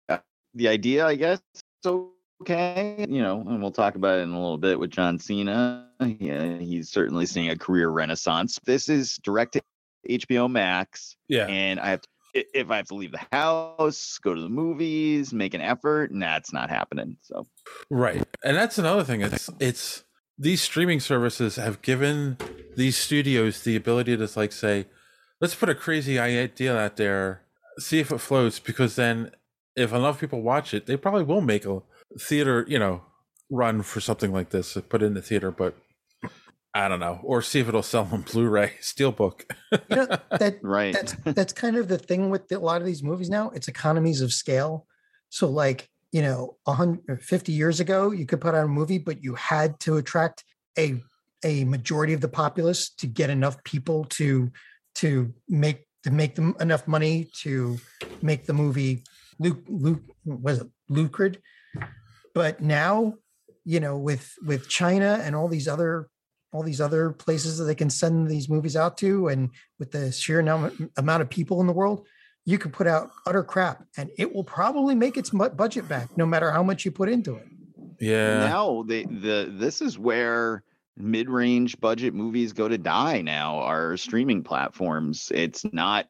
uh, the idea, I guess, it's okay. You know, and we'll talk about it in a little bit with John Cena. Yeah, he's certainly seeing a career renaissance. This is direct to HBO Max. Yeah. and I have to, if I have to leave the house, go to the movies, make an effort, and that's not happening. So Right. And that's another thing. It's it's these streaming services have given these studios the ability to like say, let's put a crazy idea out there, see if it floats, because then if enough people watch it, they probably will make a theater, you know, run for something like this, put it in the theater, but I don't know. Or see if it'll sell on Blu-ray, Steelbook. You know, that right. that's that's kind of the thing with a lot of these movies now. It's economies of scale. So like, you know, 150 uh, years ago, you could put out a movie, but you had to attract a a majority of the populace to get enough people to to make to make them enough money to make the movie luc, luc, was it lucrative but now you know with with china and all these other all these other places that they can send these movies out to and with the sheer num- amount of people in the world you can put out utter crap and it will probably make its budget back no matter how much you put into it. Yeah. now they the this is where mid-range budget movies go to die now are streaming platforms. It's not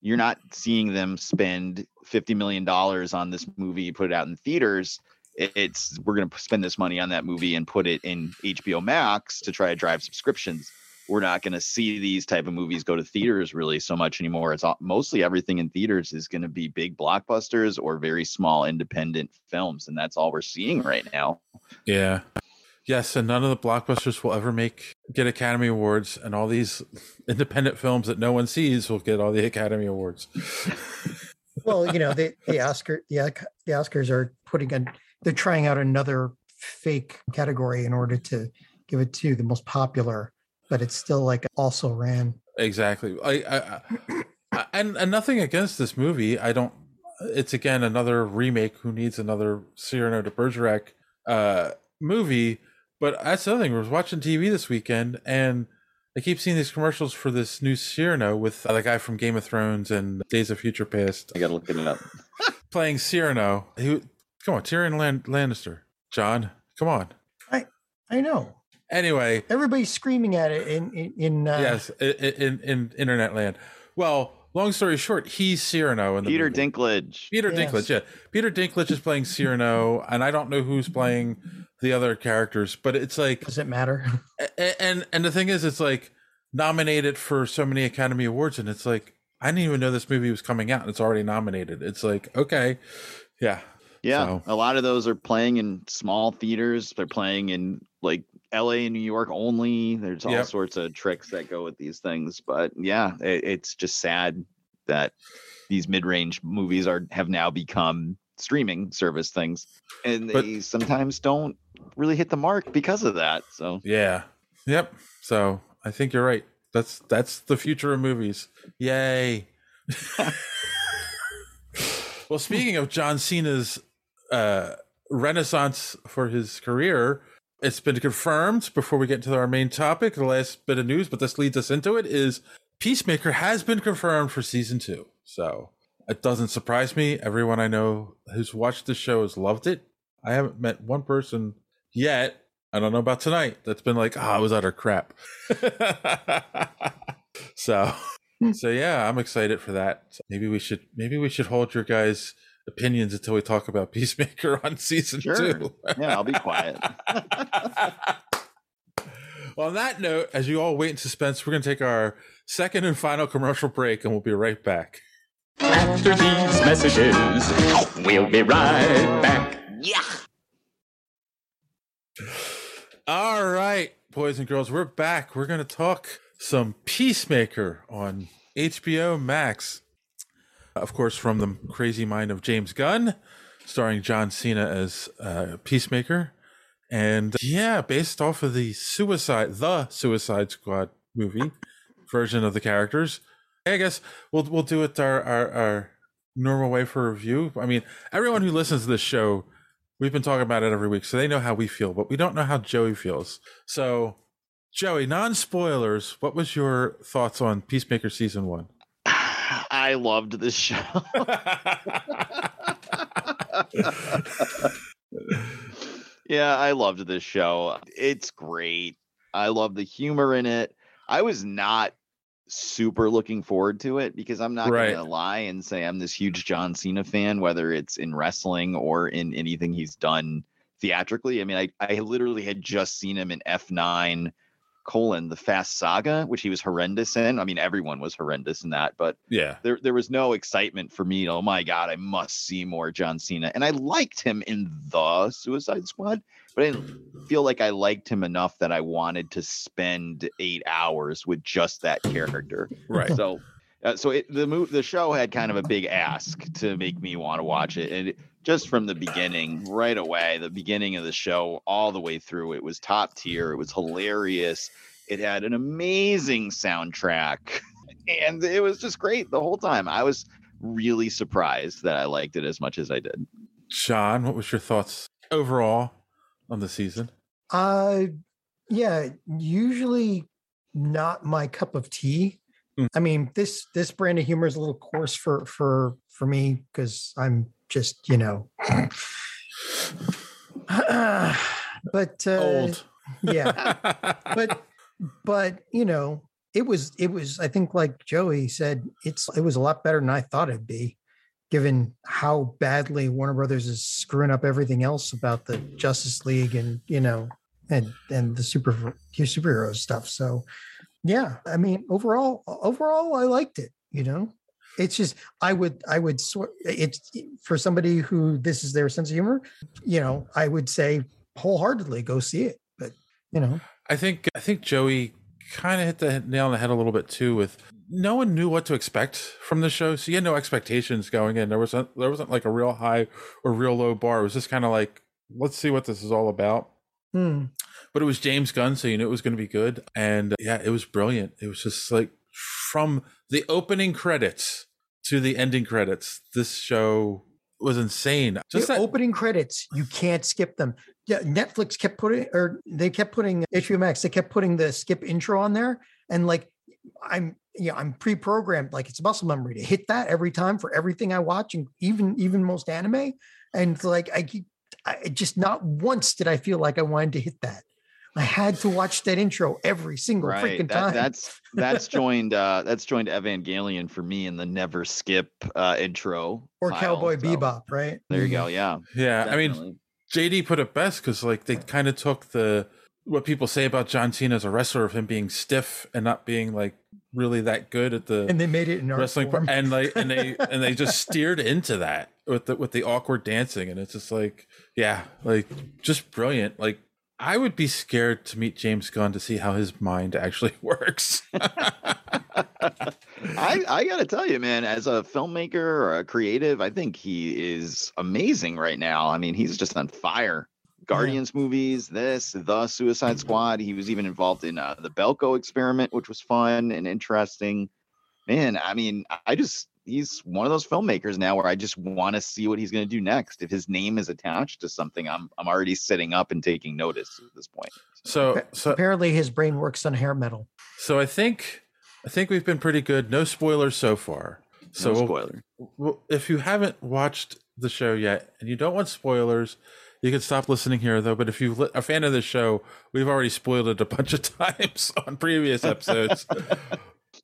you're not seeing them spend 50 million dollars on this movie put it out in theaters. It- it's we're going to spend this money on that movie and put it in HBO Max to try to drive subscriptions we're not going to see these type of movies go to theaters really so much anymore it's all, mostly everything in theaters is going to be big blockbusters or very small independent films and that's all we're seeing right now Yeah. Yes, and none of the blockbusters will ever make get Academy Awards, and all these independent films that no one sees will get all the Academy Awards. well you know the the oscar the, the oscars are putting a they're trying out another fake category in order to give it to the most popular but it's still like also ran Exactly. I, I, I and and nothing against this movie. I don't. It's again another remake. Who needs another Cyrano de Bergerac uh, movie? But that's the other thing. I was watching TV this weekend, and I keep seeing these commercials for this new Cyrano with uh, the guy from Game of Thrones and Days of Future Past. I gotta look it up. playing Cyrano. Who? Come on, Tyrion Lan- Lannister. John, come on. i I know Anyway, everybody's screaming at it in in, in uh, yes, i- i- in, in internet land. Well, long story short, he's Cyrano in the Peter movie. Dinklage. Peter Yes. Dinklage, yeah. Peter Dinklage is playing Cyrano, and I don't know who's playing the other characters, but it's like, does it matter a- and and the thing is, it's like nominated for so many Academy Awards, and it's like I didn't even know this movie was coming out, and it's already nominated. It's like, okay, yeah, Yeah, So- a lot of those are playing in small theaters. They're playing in like LA and New York only. There's all Yep. sorts of tricks that go with these things. But yeah, it, it's just sad that these mid-range movies are have now become streaming service things, and But- they sometimes don't really hit the mark because of that. So Yeah. Yep. So I think you're right. That's that's the future of movies. Yay. well, speaking of John Cena's uh, renaissance for his career, it's been confirmed before we get into our main topic, the last bit of news, but this leads us into it, is Peacemaker has been confirmed for season two. So it doesn't surprise me. Everyone I know who's watched the show has loved it. I haven't met one person yet. I don't know about tonight. That's been like, ah, it was utter crap. so, so yeah, I'm excited for that. Maybe we should, maybe we should hold your guys' opinions until we talk about Peacemaker on season sure, two. yeah, I'll be quiet. Well, on that note, as you all wait in suspense, we're going to take our second and final commercial break, and we'll be right back. After these messages, we'll be right back. Yeah. All right, boys and girls, we're back. We're going to talk some Peacemaker on HBO Max. Of course, from the crazy mind of James Gunn, starring John Cena as uh, Peacemaker. And yeah, based off of the Suicide, the Suicide Squad movie version of the characters. I guess we'll we'll do it our, our our normal way for review. I mean, everyone who listens to this show, we've been talking about it every week, so they know how we feel, but we don't know how Joey feels. So Joey, non spoilers, what was your thoughts on Peacemaker season one? I loved this show. yeah, I loved this show. It's great. I love the humor in it. I was not super looking forward to it because I'm not Right. going to lie and say I'm this huge John Cena fan, whether it's in wrestling or in anything he's done theatrically. I mean, I, I literally had just seen him in F9 colon the Fast Saga, which he was horrendous in. I mean, everyone was horrendous in that, but Yeah. there there was no excitement for me. Oh my god, I must see more John Cena. And I liked him in the Suicide Squad, but I didn't feel like I liked him enough that I wanted to spend eight hours with just that character. Right. So. Uh, so it, the move, the show had kind of a big ask to make me want to watch it, and it, just from the beginning, right away, the beginning of the show, all the way through, it was top tier. It was hilarious. It had an amazing soundtrack, and it was just great the whole time. I was really surprised that I liked it as much as I did. John, what was your thoughts overall on the season? Uh, yeah, usually not my cup of tea. Mm. I mean, this this brand of humor is a little coarse for for for me because I'm just you know, but uh, Old. yeah, but but you know, it was it was I think like Joey said, it's it was a lot better than I thought it'd be, given how badly Warner Brothers is screwing up everything else about the Justice League and you know and and the super superhero stuff. So yeah, I mean overall overall I liked it. You know, it's just I would I would sort it's for somebody who this is their sense of humor. You know, I would say wholeheartedly go see it. But you know, I think I think Joey kind of hit the nail on the head a little bit too. With no one knew what to expect from the show, so you had no expectations going in. There wasn't there wasn't like a real high or real low bar. It was just kind of like let's see what this is all about. Hmm. But it was James Gunn, so you knew it was going to be good. And yeah, it was brilliant. It was just like from the opening credits to the ending credits, this show was insane. Just the that opening credits, you can't skip them. Yeah, Netflix kept putting, or they kept putting HBO Max. They kept putting the skip intro on there, and like, I'm, yeah, I'm pre-programmed. Like it's muscle memory to hit that every time for everything I watch, and even even most anime. And like, I keep, I just not once did I feel like I wanted to hit that. I had to watch that intro every single freaking That- time. that's that's joined uh that's joined Evangelion for me in the never skip uh intro. or pile, Cowboy so Bebop, right? There you go. Yeah. Yeah, I mean, JD put it best because like they kind of took the what people say about John Cena as a wrestler of him being stiff and not being like really that good at the And they made it in wrestling form. and like and they and they just steered into that with the with the awkward dancing, and it's just like yeah, like just brilliant. Like I would be scared to meet James Gunn to see how his mind actually works. I, I gotta tell you, man, as a filmmaker or a creative, I think he is amazing right now. I mean, he's just on fire. Guardians movies, this, the Suicide Squad. He was even involved in uh, the Belko experiment, which was fun and interesting. Man, I mean, I just he's one of those filmmakers now where I just want to see what he's going to do next. If his name is attached to something, I'm I'm already sitting up and taking notice at this point. so so Apparently, his brain works on hair metal. so I think I think we've been pretty good. No spoilers so far. So No we'll- spoiler. well, if you haven't watched the show yet and you don't want spoilers, you can stop listening here though. But if you're li- a fan of the show, we've already spoiled it a bunch of times on previous episodes.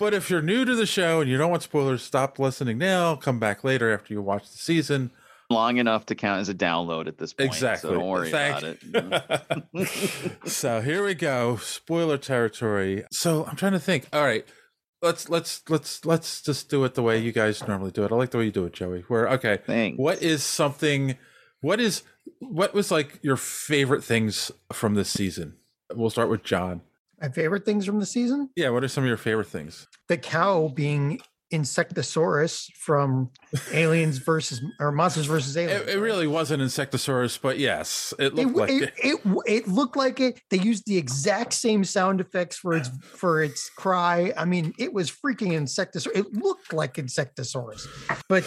But if you're new to the show and you don't want spoilers, stop listening now. Come back later after you watch the season. Long enough to count as a download at this point. Exactly. So don't worry Thank- about it. so here we go, spoiler territory. So I'm trying to think. All right, let's let's let's let's just do it the way you guys normally do it. I like the way you do it, Joey. Where okay, Thanks. what is something? What is what was like your favorite things from this season? We'll start with John. My favorite things from the season: Yeah, what are some of your favorite things? the cow being Insectosaurus from Aliens versus or Monsters versus Aliens. It, it really was an Insectosaurus, but yes, it It, looked like it, it. it it looked like it. They used the exact same sound effects for its for its cry. I mean, it was freaking Insectosaurus. It looked like Insectosaurus, but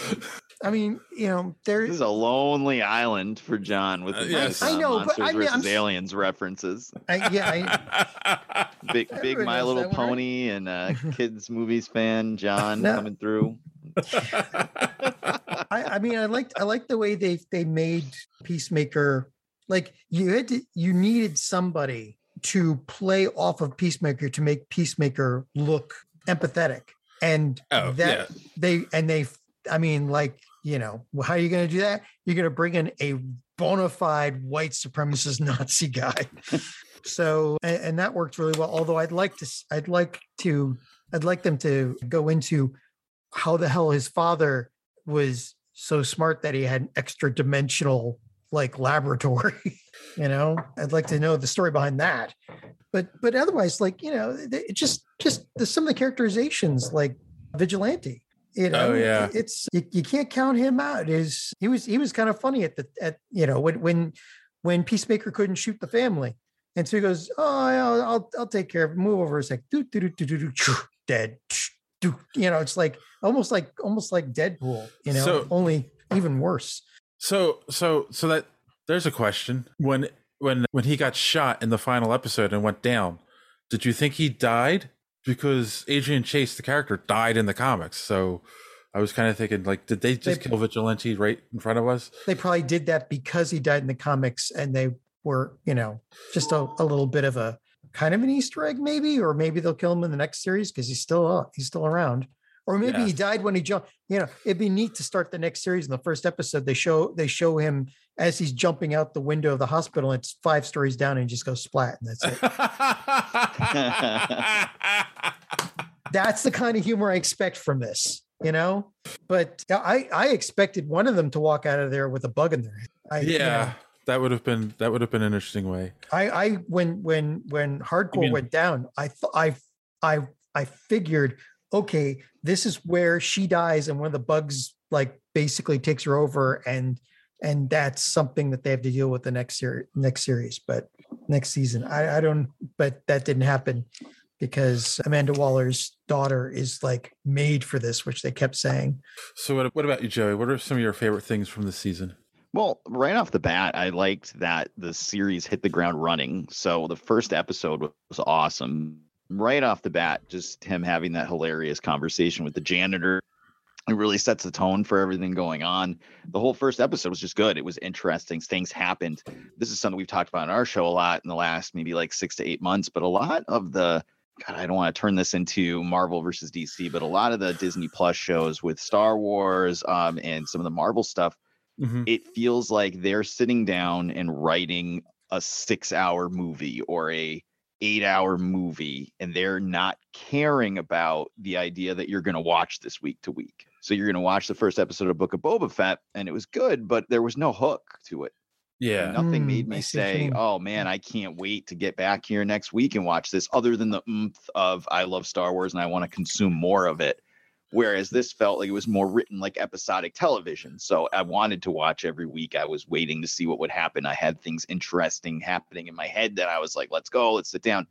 I mean, you know, there is a lonely island for John with the yes. nice, I uh, know, but Monsters I mean, versus I'm Aliens references. I, yeah, I, Big, big My Little that one, right? Pony and uh, kids movies fan John No. Coming through. I, I mean, I liked I liked the way they they made Peacemaker. Like you had to, you needed somebody to play off of Peacemaker to make Peacemaker look empathetic, and Oh, that they and they. I mean, like you know, how are you going to do that? You're going to bring in a bona fide white supremacist Nazi guy. so and, and that worked really well. Although I'd like to, I'd like to, I'd like them to go into how the hell his father was so smart that he had an extra dimensional like laboratory you know? I'd like to know the story behind that. But but otherwise like you know it just just the, some of the characterizations like vigilante you know? Oh, yeah. it's you, you can't count him out. Is he was he was kind of funny at the at you know when when when peacemaker couldn't shoot the family. And so he goes oh i'll i'll, I'll take care of it move over a sec. Do do do do do do dead do you know it's like almost like almost like deadpool you know So- only even worse So so so that there's a question when when when he got shot in the final episode and went down, did you think he died? Because Adrian Chase, the character, died in the comics. So I was kind of thinking, like, did they just They- kill Vigilante right in front of us? they probably did that because he died in the comics and they were you know just a, a little bit of a kind of an easter egg maybe or maybe they'll kill him in the next series because he's still uh, he's still around or maybe Yeah. he died when he jumped you know it'd be neat to start the next series in the first episode they show they show him as he's jumping out the window of the hospital it's five stories down and he just goes splat and that's it that's the kind of humor I expect from this, you know. But I I expected one of them to walk out of there with a bug in their head. I, you know, yeah, that would have been that would have been an interesting way. I I when when when Harcourt mean- went down, I thought I I I figured okay, this is where she dies and one of the bugs like basically takes her over and and that's something that they have to deal with the next series next series but next season I, I don't but that didn't happen because amanda waller's daughter is like made for this which they kept saying So what what about you, Joey? What are some of your favorite things from the season? Well, right off the bat, I liked that the series hit the ground running. So the first episode was awesome. Right off the bat, just him having that hilarious conversation with the janitor. It really sets the tone for everything going on. The whole first episode was just good. It was interesting. Things happened. This is something we've talked about on our show a lot in the last maybe like six to eight months, but a lot of the God, I don't want to turn this into Marvel versus DC, but a lot of the Disney Plus shows with Star Wars um, and some of the Marvel stuff, Mhm. it feels like they're sitting down and writing a six-hour movie or a eight-hour movie, and they're not caring about the idea that you're going to watch this week to week. So you're going to watch the first episode of Book of Boba Fett, and it was good, but there was no hook to it. Yeah. Nothing Mm, made me see what you say, "Oh man, I can't wait to get back here next week and watch this." Other than the oomph of I love Star Wars and I want to consume more of it. Whereas this felt like it was more written like episodic television. So I wanted to watch every week. I was waiting to see what would happen. I had things interesting happening in my head that I was like, "Let's go, let's sit down."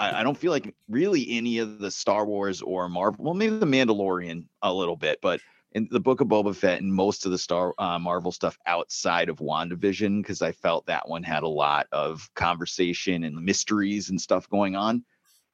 I, I don't feel like really any of the Star Wars or Marvel. Well, maybe the Mandalorian a little bit, but in the Book of Boba Fett and most of the Star uh, Marvel stuff outside of WandaVision, because I felt that one had a lot of conversation and mysteries and stuff going on.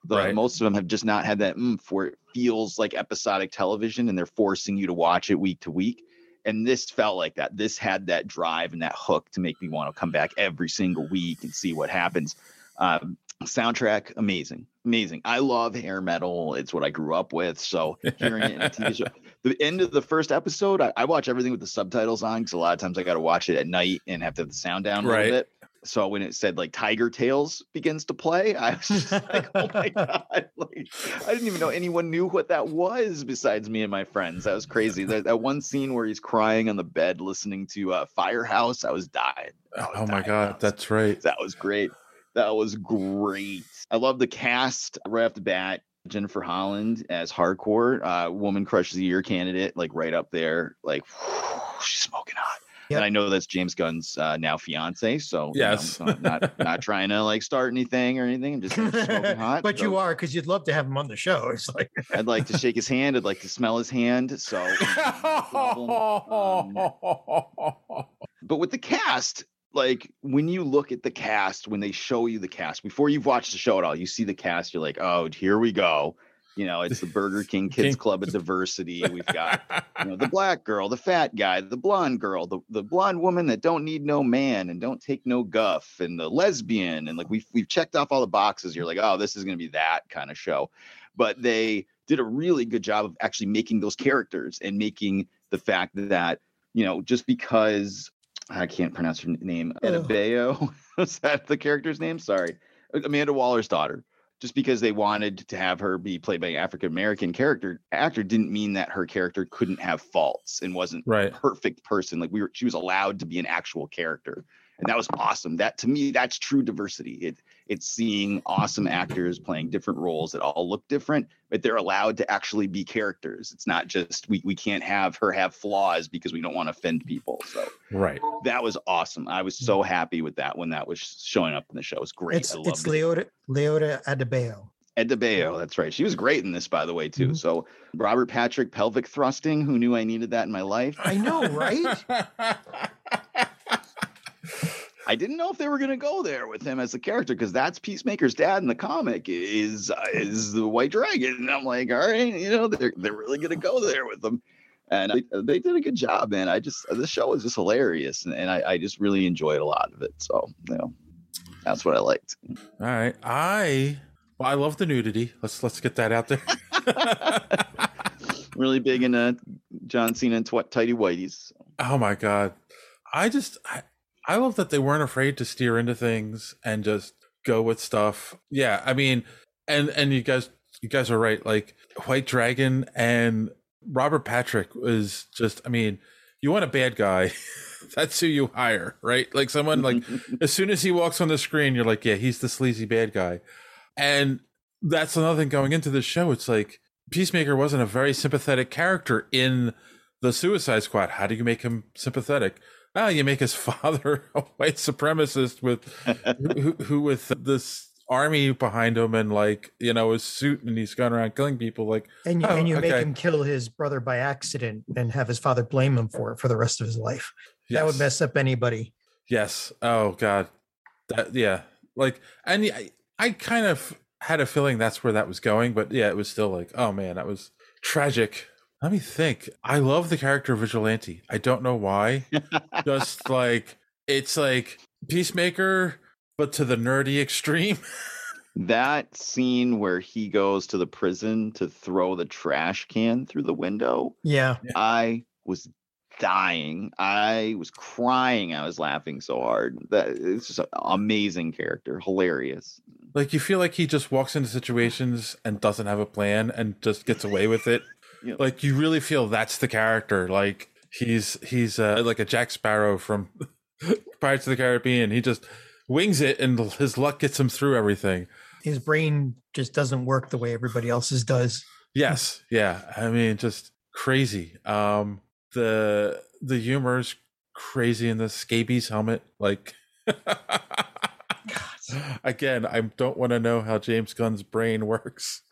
The, Right. Most of them have just not had that where it feels like episodic television and they're forcing you to watch it week to week. And this felt like that. This had that drive and that hook to make me want to come back every single week and see what happens. Um, soundtrack, amazing, amazing. I love hair metal. It's what I grew up with. So hearing it in a TV show, the end of the first episode, I, I watch everything with the subtitles on because a lot of times I got to watch it at night and have to have the sound down a Right. little bit. So when it said like Tigertailz begins to play, I was just like, oh my god! Like I didn't even know anyone knew what that was besides me and my friends. That was crazy. That, that one scene where he's crying on the bed listening to uh, Firehouse, I was dying. I was Oh my dying. god, that's right. That was great. That was great. I love the cast right off the bat. Jennifer Holland as Harcourt, uh, woman crush of the year candidate, like right up there. Like she's smoking hot. And I know that's James Gunn's uh, now fiance, so you know, Yes. I'm not not trying to like start anything or anything. I'm just saying smoking hot. but so you are because you'd love to have him on the show. It's like I'd like to shake his hand. I'd like to smell his hand. So. Um, but with the cast, like when you look at the cast, when they show you the cast before you've watched the show at all, you see the cast. You're like, oh, here we go. You know, it's the Burger King Kids Club of Diversity. We've got, you know, the black girl, the fat guy, the blonde girl, the, the blonde woman that don't need no man and don't take no guff, and the lesbian, and like we've we've checked off all the boxes. You're like, oh, this is gonna be that kind of show. But they did a really good job of actually making those characters and making the fact that, you know, just because I can't pronounce her name, Adebayo, Is that the character's name? Sorry. Amanda Waller's daughter just because they wanted to have her be played by an African American character actor didn't mean that her character couldn't have faults and wasn't Right. a perfect person. Like we were, she was allowed to be an actual character, and that was awesome. That to me, that's true diversity. It it's seeing awesome actors playing different roles that all look different, but they're allowed to actually be characters. It's not just we we can't have her have flaws because we don't want to offend people. So Right. that was awesome. I was so happy with that when that was showing up in the show. It was great. it's I it's loved it. Leota Leota Adebayo. Ed that's right. She was great in this, by the way, too. Mm-hmm. So Robert Patrick pelvic thrusting. Who knew I needed that in my life? I know, right? I didn't know if they were going to go there with him as a character because that's Peacemaker's dad in the comic is uh, is the White Dragon, and I'm like, all right, you know, they're they're really going to go there with them, and I, they did a good job, man. I just this show was just hilarious, and, and I, I just really enjoyed a lot of it. So you know, that's what I liked. All right. I well, I love the nudity. Let's let's get that out there. Really big into John Cena and tw- tighty whiteys. Oh my god. I just I, I love that they weren't afraid to steer into things and just go with stuff. Yeah, I mean and and you guys you guys are right. Like White Dragon and Robert Patrick was just I mean, you want a bad guy. That's who you hire, right? Like someone like as soon as he walks on the screen, you're like, yeah, he's the sleazy bad guy. And that's another thing going into the show. It's like Peacemaker wasn't a very sympathetic character in the Suicide Squad. How do you make him sympathetic? Well, you make his father a white supremacist with who, who with this army behind him and like you know his suit and he's going around killing people. Like And you, oh, and you make him kill his brother by accident and have his father blame him for it for the rest of his life. That would mess up anybody. Yes. Oh God. That yeah. Like and I, I kind of had a feeling that's where that was going, but yeah, it was still like, oh man, that was tragic. Let me think. I love the character Vigilante. I don't know why. Just like it's like Peacemaker, but to the nerdy extreme. That scene where he goes to the prison to throw the trash can through the window. Yeah. I was dying. I was crying. I was laughing so hard. That it's just an amazing character, hilarious. Like you feel like he just walks into situations and doesn't have a plan and just gets away with it. Yeah. Like you really feel that's the character. Like he's he's uh, like a Jack Sparrow from Pirates of the Caribbean. He just wings it and his luck gets him through everything. His brain just doesn't work the way everybody else's does. Yes, yeah. I mean, just crazy. Um, the the humor's crazy in the scabies helmet. Like, again, I don't want to know how James Gunn's brain works.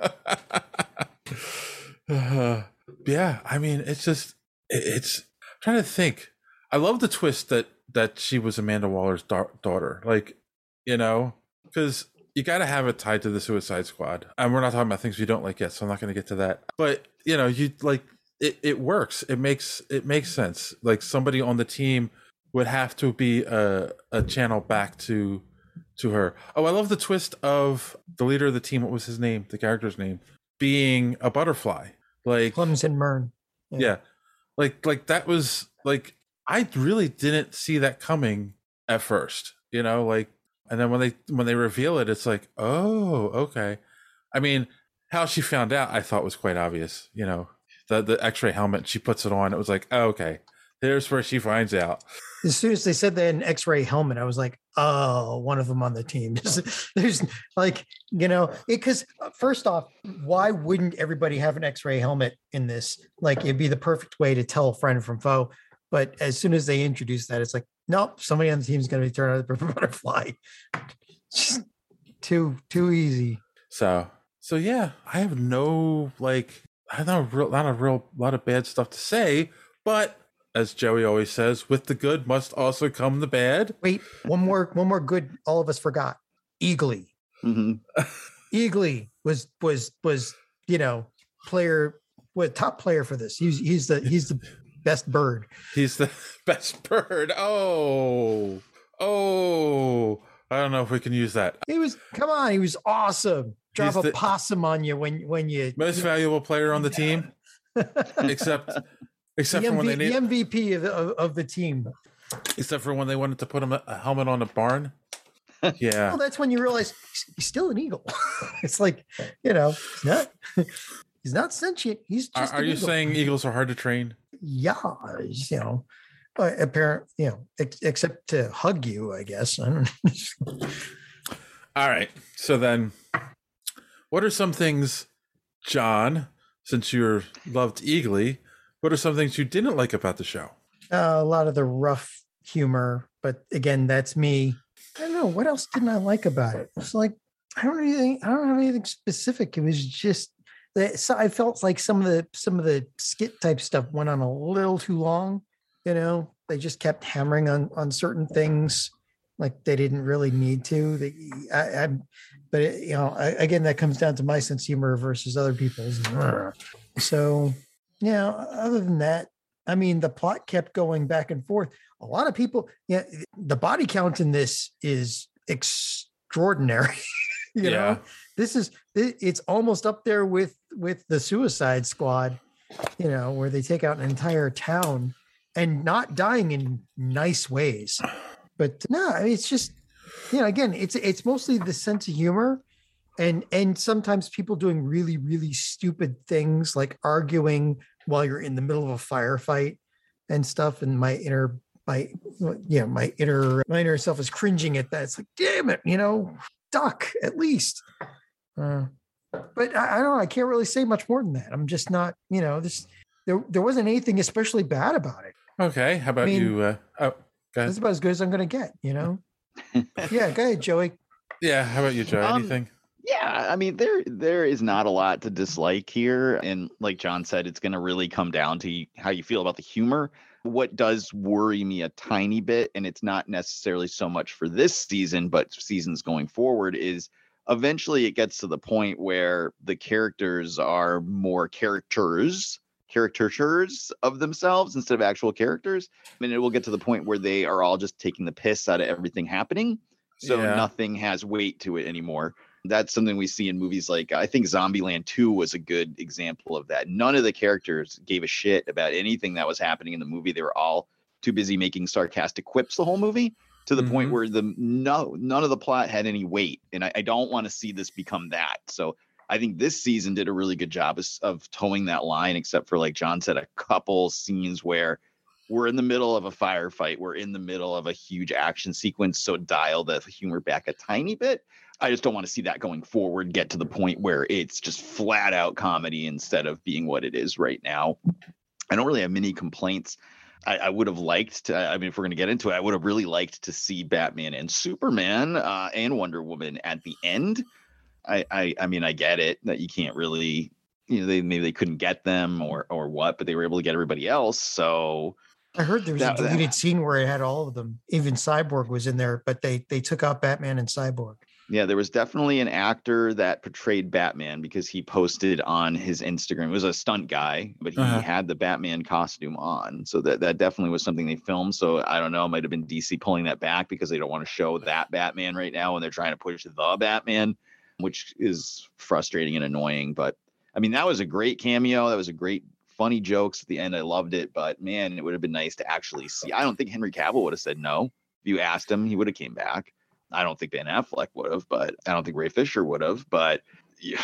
Uh, yeah, I mean, it's just it- it's. I'm trying to think. I love the twist that that she was Amanda Waller's da- daughter. Like, you know, because you got to have it tied to the Suicide Squad. And we're not talking about things we don't like yet, so I'm not going to get to that. But you know, you like it. It works. It makes it makes sense. Like somebody on the team would have to be a a channel back to to her. Oh, I love the twist of the leader of the team. What was his name? The character's name being a butterfly. Like Clemson Murn. yeah. Like like that was like I really didn't see that coming at first, you know, like and then when they when they reveal it it's like, "Oh, okay." I mean, how she found out I thought was quite obvious, you know. The the x-ray helmet, she puts it on, it was like, oh, "Okay. Here's where she finds out. As soon as they said they had an X-ray helmet, I was like, "Oh, one of them on the team." There's, there's like, you know, because uh, first off, why wouldn't everybody have an X-ray helmet in this? Like, it'd be the perfect way to tell friend from foe. But as soon as they introduce that, it's like, nope, somebody on the team is going to be turned out the butterfly. Just too too easy. So so yeah, I have no like I have not a real not a real lot of bad stuff to say, but as Joey always says, with the good must also come the bad. Wait, one more one more good. All of us forgot. Eagly. Mm-hmm. Eagly was was was you know player what top player for this. He's he's the he's the best bird. He's the best bird. Oh, oh. I don't know if we can use that. He was come on, he was awesome. Drop He's a the- possum on you when when you Most valuable player on the team, except except the, for when they need, the MVP of, the- of, of the team. except for when they wanted to put him a, a helmet on a barn. Yeah. Well, that's when you realize he's- he's still an eagle. it's like, you know, he's not he's not sentient. He's Are, just are an you eagle. saying eagles are hard to train? yeah, you know, uh, apparent, you know, ex- except to hug you, I guess. I don't know. All right. So then, what are some things, John, since you're loved Eagly, what are some things you didn't like about the show? Uh, a lot of the rough humor, but again, that's me. I don't know what else didn't I like about it. It's like I don't anything. I don't have anything specific. It was just that so I felt like some of the some of the skit type stuff went on a little too long. You know, they just kept hammering on on certain things like they didn't really need to. They, I, I but it, you know, I, again, that comes down to my sense of humor versus other people's. So, yeah. Other than that, I mean, the plot kept going back and forth. A lot of people, yeah, the body count in this is extraordinary. you Yeah. know, this is it's almost up there with with the Suicide Squad. You know, where they take out an entire town and not dying in nice ways. But no, I mean, it's just you know, again, it's it's mostly the sense of humor and and sometimes people doing really really stupid things like arguing while you're in the middle of a firefight and stuff and my inner my yeah my inner my inner self is cringing at that it's like damn it you know duck at least uh, but I, I don't know i can't really say much more than that i'm just not you know this there, there wasn't anything especially bad about it Okay. How about mean- you? Uh, oh, go ahead. that's about as good as i'm gonna get you know yeah go ahead joey Yeah. How about you, Joe? Um, Anything? Yeah, I mean there there is not a lot to dislike here and like John said it's going to really come down to how you feel about the humor. What does worry me a tiny bit and it's not necessarily so much for this season but seasons going forward is eventually it gets to the point where the characters are more characters caricatures of themselves instead of actual characters. I mean, it will get to the point where they are all just taking the piss out of everything happening. So Yeah. nothing has weight to it anymore. That's something we see in movies like I think Zombieland 2 was a good example of that. None of the characters gave a shit about anything that was happening in the movie. They were all too busy making sarcastic quips the whole movie to the point Mhm. where the no none of the plot had any weight. And I, I don't want to see this become that. So I think this season did a really good job of, of towing that line, except for like John said, a couple scenes where we're in the middle of a firefight, we're in the middle of a huge action sequence. So dial the humor back a tiny bit. I just don't want to see that going forward get to the point where it's just flat out comedy instead of being what it is right now. I don't really have many complaints. I, I would have liked to. I mean, if we're going to get into it, I would have really liked to see Batman and Superman uh, and Wonder Woman at the end. I, I, I mean, I get it that you can't really, you know, they maybe they couldn't get them or or what, but they were able to get everybody else. So I heard there was That- a that- deleted scene where it had all of them. Even Cyborg was in there, but they they took out Batman and Cyborg. Yeah, there was definitely an actor that portrayed Batman because he posted on his Instagram. It was a stunt guy, but he Uh-huh. had the Batman costume on. So that that definitely was something they filmed. So I don't know, it might have been DC pulling that back because they don't want to show that Batman right now and they're trying to push the Batman, which is frustrating and annoying. But I mean, that was a great cameo. That was a great funny jokes at the end. I loved it, but man, it would have been nice to actually see. I don't think Henry Cavill would have said no. If you asked him, he would have came back. I don't think Ben Affleck would have, but I don't think Ray Fisher would have. But you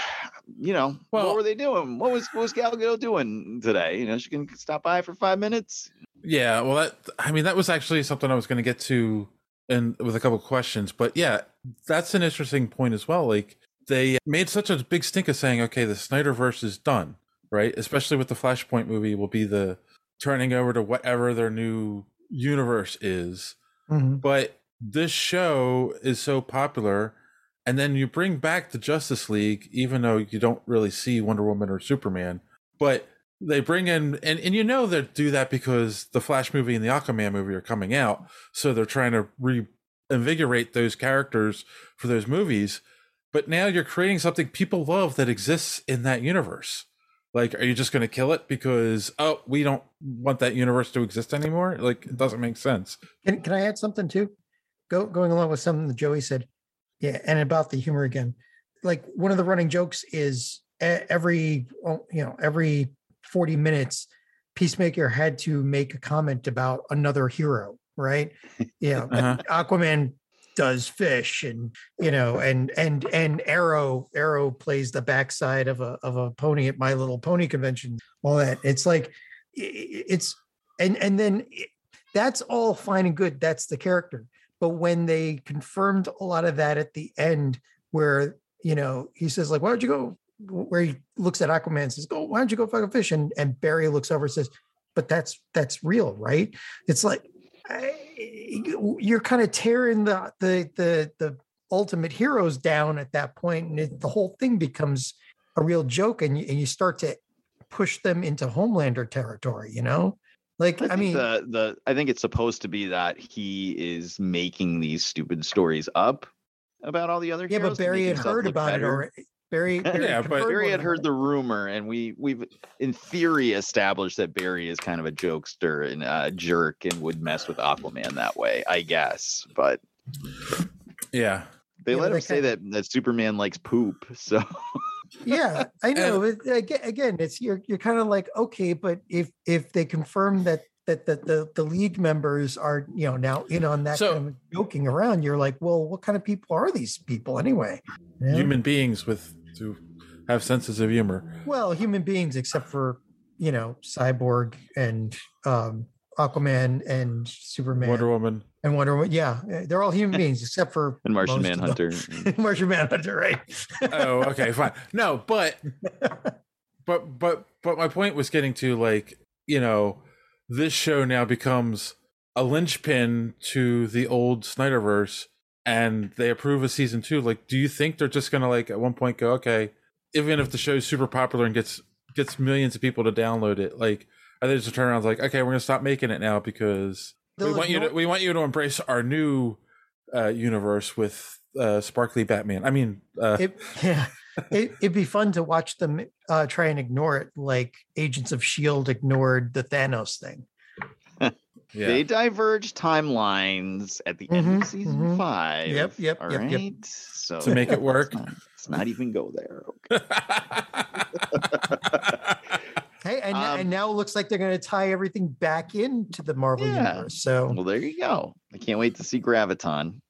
know, what were they doing? What was what was Gal Gadot doing today? You know, she can stop by for five minutes. Yeah, well, that I mean, that was actually something I was going to get to, and with a couple of questions. But yeah, that's an interesting point as well. Like they made such a big stink of saying, okay, the Snyderverse is done, right? Especially with the Flashpoint movie, will be the turning over to whatever their new universe is. Mhm. But this show is so popular, and then you bring back the Justice League, even though you don't really see Wonder Woman or Superman, but they bring in and, and you know they do that because the Flash movie and the Aquaman movie are coming out, so they're trying to reinvigorate those characters for those movies. But now you're creating something people love that exists in that universe. Like, are you just going to kill it because oh we don't want that universe to exist anymore? Like, it doesn't make sense. Can, can I add something too? Go going along with something that Joey said. Yeah, and about the humor again. Like one of the running jokes is every you know every forty minutes, Peacemaker had to make a comment about another hero, right? Yeah, Uh-huh. Aquaman does fish, and you know, and and and Arrow Arrow plays the backside of a of a pony at My Little Pony convention. All that it's like it's and and then it- that's all fine and good. That's the character. But when they confirmed a lot of that at the end, where you know he says like, "Why don't you go?" Where he looks at Aquaman and says, "Go, why don't you go fucking fish?" And and Barry looks over and says, "But that's that's real, right?" It's like I, you're kind of tearing the the the the ultimate heroes down at that point, and it, the whole thing becomes a real joke, and you, and you start to push them into Homelander territory. You know, like I, think mean, the the I think it's supposed to be that he is making these stupid stories up about all the other yeah, but Barry had heard look about it better. already. Barry, Barry Yeah, but- Barry had heard them. the rumor, and we we've in theory established that Barry is kind of a jokester and a jerk and would mess with Aquaman that way, I guess. But Yeah. they Yeah, let but him they say that that Superman likes poop, so yeah i know but aga- again it's you're you're kind of like okay but if if they confirm that that the, the the league members are you know now in on that So- kind of joking around you're like well what kind of people are these people anyway know? Human beings with to have senses of humor. well human beings except for you know cyborg and um aquaman and superman Wonder Woman. and wonder woman yeah eh, they're all human beings except for and Martian most of them. Manhunter. martian manhunter right oh, okay, fine. No, but but but but my point was getting to like, you know, this show now becomes a linchpin to the old Snyderverse and they approve of season two. Like, do you think they're just gonna like at one point go, okay, even if the show's super popular and gets gets millions of people to download it, like are they just turn around and like, okay, we're gonna stop making it now because we They'll want you to we want you to embrace our new uh universe with uh sparkly Batman. I mean uh it, yeah it, it'd be fun to watch them uh, try and ignore it like agents of shield ignored the thanos thing yeah. They diverge timelines at the end Mhm, of season mhm. five. Yep, yep, all yep, yep. So to make it work. let's not, let's not even go there. Hey and, Um, and now it looks like they're going to tie everything back into the marvel Yeah. universe so Well, there you go. I can't wait to see Graviton.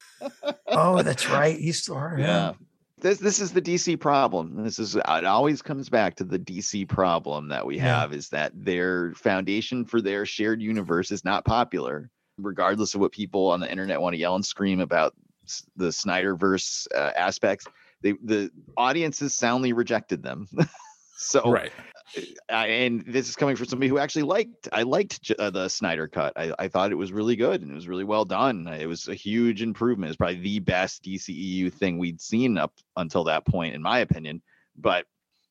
oh that's right he's still Yeah. This this is the DC problem. This is it always comes back to the DC problem that we Yeah. have is that their foundation for their shared universe is not popular, regardless of what people on the internet want to yell and scream about the Snyderverse uh, aspects. They the audiences soundly rejected them. so right. And this is coming from somebody who actually liked I liked uh, the Snyder cut. I, I thought it was really good and it was really well done. It was a huge improvement. It's probably the best DCEU thing we'd seen up until that point, in my opinion. But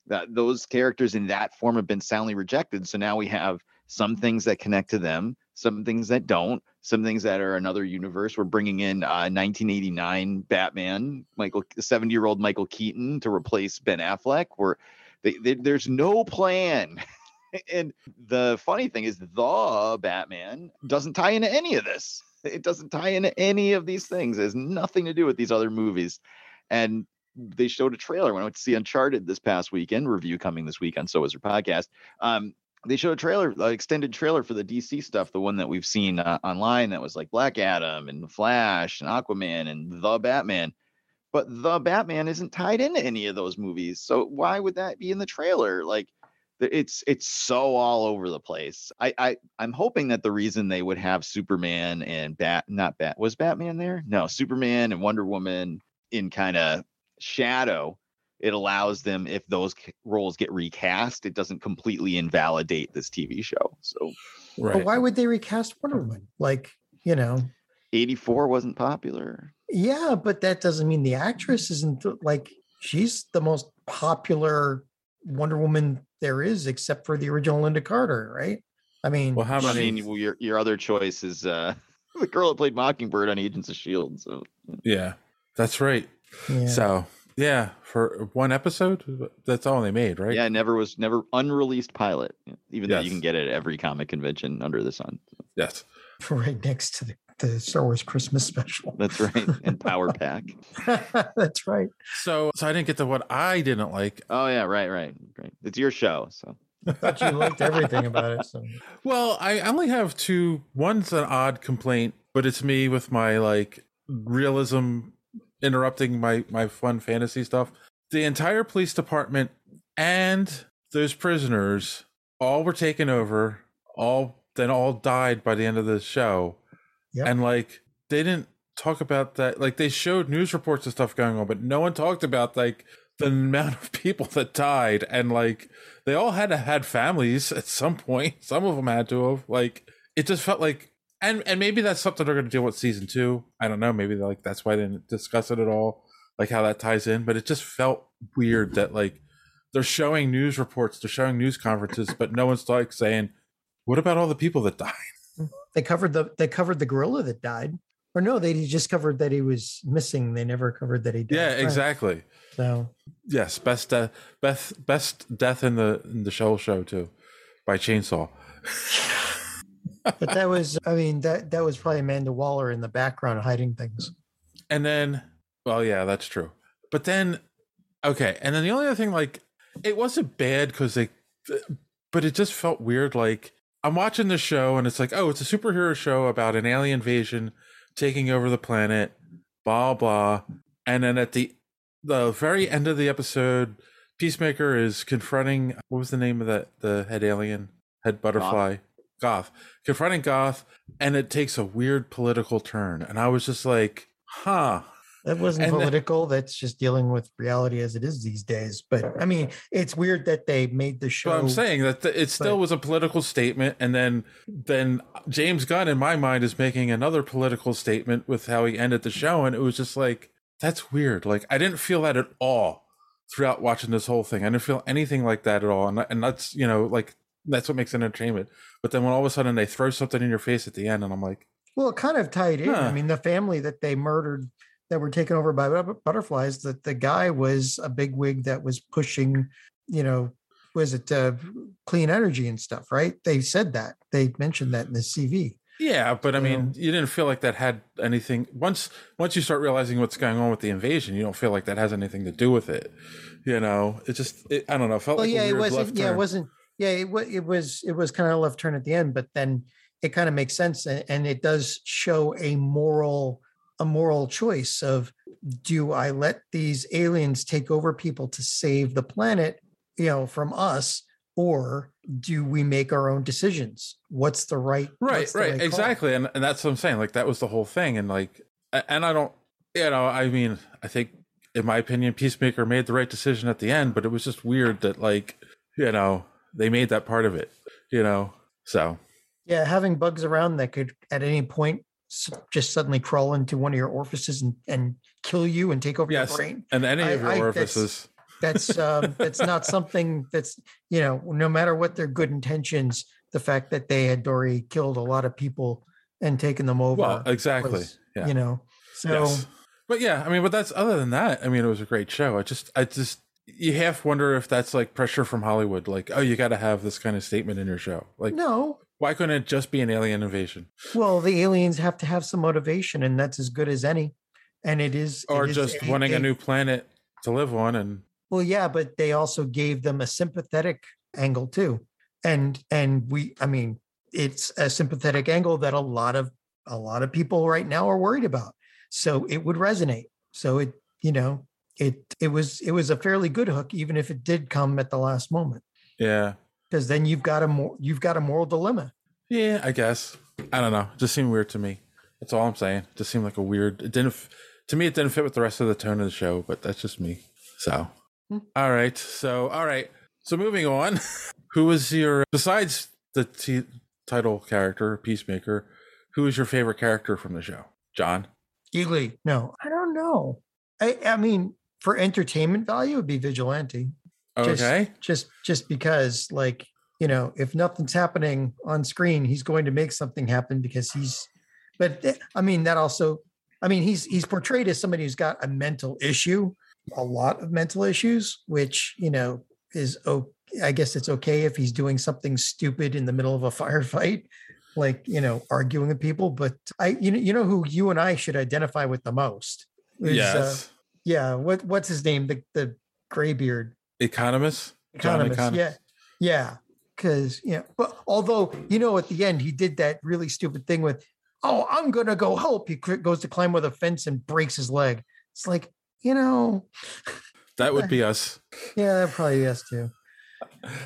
that those characters in that form have been soundly rejected. So now we have some things that connect to them, some things that don't, some things that are another universe. We're bringing in uh, 1989 Batman, Michael, 70 year old Michael Keaton to replace Ben Affleck. We're they, they, there's no plan. and the funny thing is, the Batman doesn't tie into any of this. It doesn't tie into any of these things. It has nothing to do with these other movies. And they showed a trailer when I went to see Uncharted this past weekend. Review coming this week on So Wizard Podcast. Um, they showed a trailer, an extended trailer for the DC stuff, the one that we've seen uh, online that was like Black Adam and Flash and Aquaman and the Batman but the Batman isn't tied into any of those movies. So why would that be in the trailer? Like it's it's so all over the place. I, I I'm hoping that the reason they would have Superman and Bat not Bat was Batman there? No, Superman and Wonder Woman in kind of shadow. It allows them if those roles get recast, it doesn't completely invalidate this TV show. So But why would they recast Wonder Woman? Like, you know, 84 wasn't popular. Yeah, but that doesn't mean the actress isn't like she's the most popular Wonder Woman there is, except for the original Lynda Carter, right? I mean, Well, how I many? mean, well, your your other choice is uh the girl that played Mockingbird on Agents of Shield. So Yeah, that's right. Yeah. So yeah, for one episode, that's all they made, right? yeah, never was never unreleased pilot, even though you can get it at every comic convention under the sun. Yes. right next to the, the Star Wars Christmas special. That's right. And Power Pack. That's right. So, so I didn't get to what I didn't like. Oh yeah, right, right, right. It's your show, so I thought you liked everything about it. So Well, I only have two. One's an odd complaint, but it's me with my like realism interrupting my my fun fantasy stuff. The entire police department and those prisoners all were taken over. All then all died by the end of the show, Yep. and like they didn't talk about that. Like they showed news reports and stuff going on, but no one talked about like the amount of people that died. And like they all had to had families at some point. Some of them had to have. Like it just felt like and and maybe that's something they're going to deal with season two. I don't know. Maybe like that's why they didn't discuss it at all like how that ties in. But it just felt weird that like they're showing news reports they're showing news conferences but no one's like saying what about all the people that died they covered the they covered the gorilla that died, or no, they just covered that he was missing. They never covered that he died. yeah Right. exactly So yes best death best best death in the in the show show too by chainsaw but that was i mean that that was probably amanda waller in the background hiding things And then, well, yeah, that's true. But then, okay. And then the only other thing, like, it wasn't bad because they, but it just felt weird. Like, I'm watching the show and it's like, oh, it's a superhero show about an alien invasion taking over the planet, blah, blah. And then at the, the very end of the episode, Peacemaker is confronting, what was the name of that, the head alien, head butterfly? Goff, confronting Goff, and it takes a weird political turn. And I was just like, huh. That wasn't And political that's just dealing with reality as it is these days but i mean it's weird that they made the show I'm saying that th- it still but- was a political statement, and then then James Gunn, in my mind, is making another political statement with how he ended the show, and it was just like that's weird. Like I didn't feel that at all throughout watching this whole thing. I didn't feel anything like that at all, and and that's you know like that's what makes entertainment. But then when all of a sudden they throw something in your face at the end, and I'm like, well it kind of tied in i mean the family that they murdered that were taken over by butterflies that the guy was a big wig that was pushing you know was it uh, clean energy and stuff right they said that they mentioned that in the cv Yeah, but I mean, you didn't feel like that had anything. Once once you start realizing what's going on with the invasion, you don't feel like that has anything to do with it. You know, it just it, I don't know. It felt well, like yeah, a it wasn't. Yeah, it wasn't. Yeah, it was. It was. It was kind of a left turn at the end, but then it kind of makes sense, and, and it does show a moral, a moral choice of do I let these aliens take over people to save the planet, you know, from us, or do we make our own decisions? What's the right? right the right right exactly and, and that's what i'm saying like that was the whole thing and like and i don't you know i mean i think in my opinion peacemaker made the right decision at the end but it was just weird that like you know they made that part of it you know so Yeah, having bugs around that could at any point just suddenly crawl into one of your orifices and, and kill you and take over yes your brain. and any of your I- I- that's- orifices that's um, that's not something that's you know no matter what their good intentions the fact that they had already killed a lot of people and taken them over well exactly was, yeah you know so Yes. But yeah, I mean, but that's other than that. I mean, it was a great show. I just, I just, you half wonder if that's like pressure from Hollywood. Like, oh, you got to have this kind of statement in your show. Like, no why couldn't it just be an alien invasion, well the aliens have to have some motivation and that's as good as any and it is or is just wanting a new planet to live on? And Well, yeah, but they also gave them a sympathetic angle too. And and we I mean, it's a sympathetic angle that a lot of a lot of people right now are worried about. So it would resonate. So it, you know, it it was it was a fairly good hook even if it did come at the last moment. yeah, because then you've got a more you've got a moral dilemma. Yeah, I guess. I don't know. It just seemed weird to me. That's all I'm saying. It just seemed like a weird. It didn't. To me, it didn't fit with the rest of the tone of the show. But that's just me. So, hmm. all right. So, all right. So, moving on. Who was your besides the t- title character, Peacemaker? Who is your favorite character from the show? John. Eagly. No, I don't know. I I mean, for entertainment value, it'd be vigilante. Just- Okay. Just just because, like, you know, if nothing's happening on screen, he's going to make something happen because he's. But th- I mean, that also. I mean, he's he's portrayed as somebody who's got a mental issue, a lot of mental issues, which you know is oh, I guess it's okay if he's doing something stupid in the middle of a firefight, like you know, arguing with people. But I, you know, you know who you and I should identify with the most. is, uh, Yes. yeah. What what's his name? The the graybeard Economist. John economist. Yeah. Yeah. Because yeah, but although you know at the end he did that really stupid thing with, oh, I'm gonna go help. He goes to climb with a fence and breaks his leg. It's like, you know, That would be us. yeah, that probably be us too.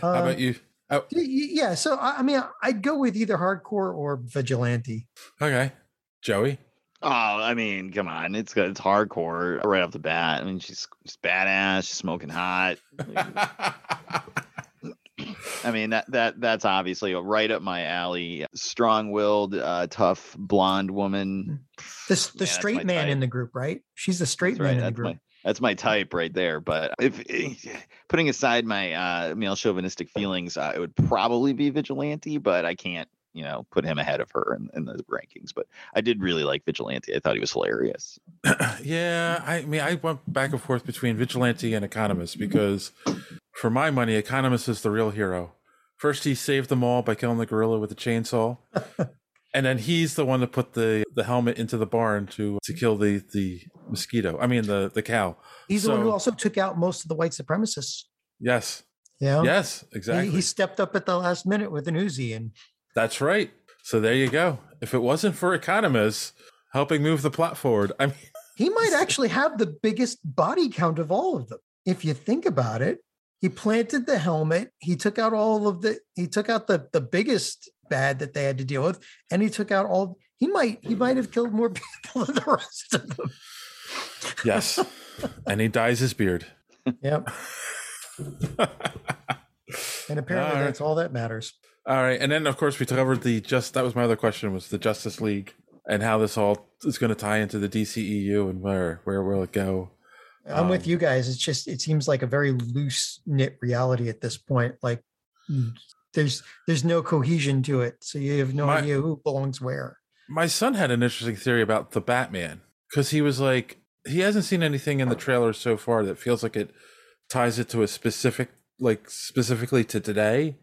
How about um, you? Oh, Yeah, so I I mean, I'd go with either Harcourt or vigilante. okay. Joey. Oh, I mean, come on, it's good. It's Harcourt right off the bat. I mean, she's, she's badass. She's smoking hot. I mean that that that's obviously right up my alley. Strong-willed, uh, tough blonde woman. The, the that's straight man in the group, right? She's the straight That's man right. in the group. my that's my type right there. But if putting aside my uh, male chauvinistic feelings, uh, it would probably be vigilante. But I can't, you know, put him ahead of her in, in the rankings. But I did really like vigilante. I thought he was hilarious. Yeah, I mean, I went back and forth between vigilante and economist because, for my money, economist is the real hero. First, he saved them all by killing the gorilla with a chainsaw, and then he's the one that put the the helmet into the barn to to kill the the mosquito. I mean, the the cow. He's the one who also took out most of the white supremacists. Yes. Yeah. Yes, He- exactly. He, stepped up at the last minute with an Uzi and That's right. So there you go. If it wasn't for economists helping move the plot forward, I mean, he might actually have the biggest body count of all of them. If you think about it, he planted the helmet, he took out all of the he took out the the biggest bad that they had to deal with, and he took out all he might he might have killed more people than the rest of them. yes. and he dyes his beard. Yep. and apparently All right. that's all that matters. All right, and then of course we covered the just that was my other question was the Justice League and how this all is going to tie into the DCEU and where where will it go? I'm Um, with you guys. It's just it seems like a very loose knit reality at this point. Like there's there's no cohesion to it, so you have no My- idea who belongs where. My son had an interesting theory about the Batman because he was like he hasn't seen anything in the trailer so far that feels like it ties it to a specific like specifically to today's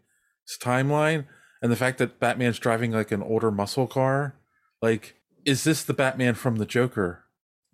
timeline and the fact that Batman's driving like an older muscle car like is this the Batman from the Joker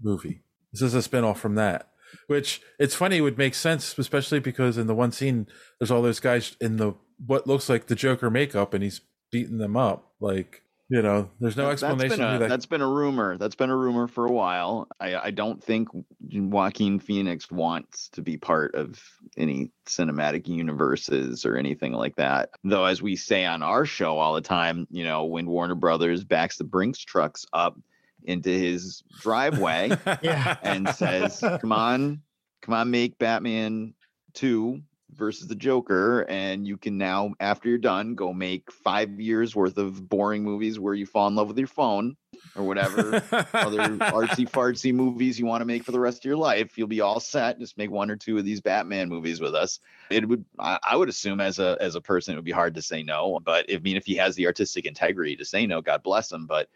movie? Is this a spinoff from that which it's funny it would make sense especially because in the one scene there's all those guys in the what looks like the Joker makeup and he's beating them up like you know there's no That's explanation been, a, that that's been a rumor. That's been a rumor for a while. I, I don't think Joaquin Phoenix wants to be part of any cinematic universes or anything like that. Though, as we say on our show all the time, you know, when Warner Brothers backs the Brinks trucks up into his driveway Yeah. and says, "Come on, come on, make Batman two versus the Joker, and you can now, after you're done, go make five years worth of boring movies where you fall in love with your phone or whatever other artsy fartsy movies you want to make for the rest of your life. You'll be all set. Just make one or two of these Batman movies with us. It would, I, would assume, as a as a person, it would be hard to say no. But I mean, if he has the artistic integrity to say no, God bless him. But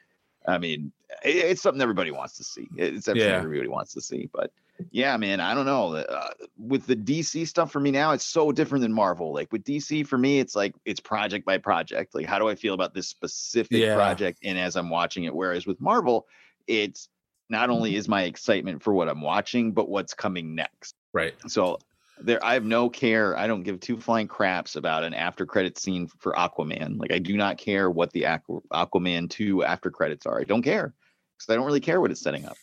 I mean, it, it's something everybody wants to see. It's something Yeah. everybody wants to see. But yeah, man, I don't know. Uh, with the DC stuff for me now, it's so different than Marvel. Like with DC, for me, it's like it's project by project. Like, how do I feel about this specific Yeah. project? And as I'm watching it, whereas with Marvel, it's not only is my excitement for what I'm watching, but what's coming next. right So there, I have no care. I don't give two flying craps about an after credit scene for Aquaman. Like I do not care what the Aqu- Aquaman two after credits are. I don't care because I don't really care what it's setting up.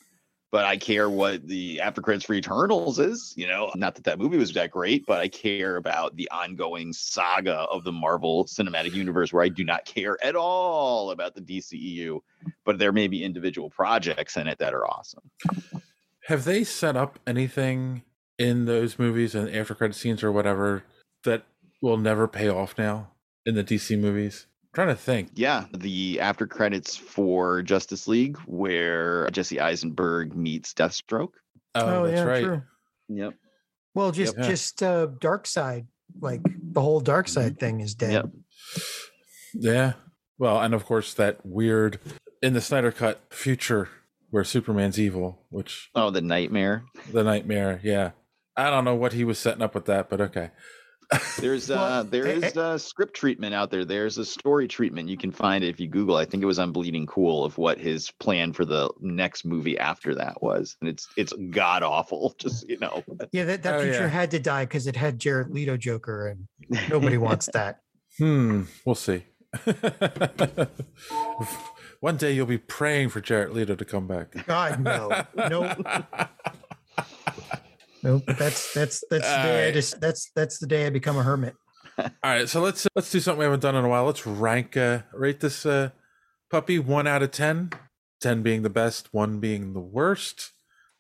But I care what the after credits for Eternals is. You know, not that that movie was that great, but I care about the ongoing saga of the Marvel Cinematic Universe, where I do not care at all about the DCEU, but there may be individual projects in it that are awesome. Have they set up anything in those movies and after credit scenes or whatever that will never pay off now in the DC movies? I'm trying to think. Yeah, the after credits for Justice League, where Jesse Eisenberg meets Deathstroke. Oh, that's right. true. Yep. Well, just Yep. just uh Darkseid, like the whole Darkseid thing is dead. Yep. Yeah. Well, and of course that weird in the Snyder cut future where Superman's evil, which Oh, the nightmare. the nightmare. Yeah. I don't know what he was setting up with that, but okay. There's Well, uh there eh, a script treatment out there. There's a story treatment. You can find it if you Google. I think it was on Bleeding Cool of what his plan for the next movie after that was. And it's it's god awful, just you know. Yeah, that, that Oh, future yeah. had to die because it had Jared Leto Joker, and nobody wants that. Hmm. We'll see. One day you'll be praying for Jared Leto to come back. God no, nope, nope. That's that's that's the day I just that's that's the day I become a hermit. All right, so let's let's do something we haven't done in a while. Let's rank uh rate this uh puppy one out of ten. Ten being the best, one being the worst.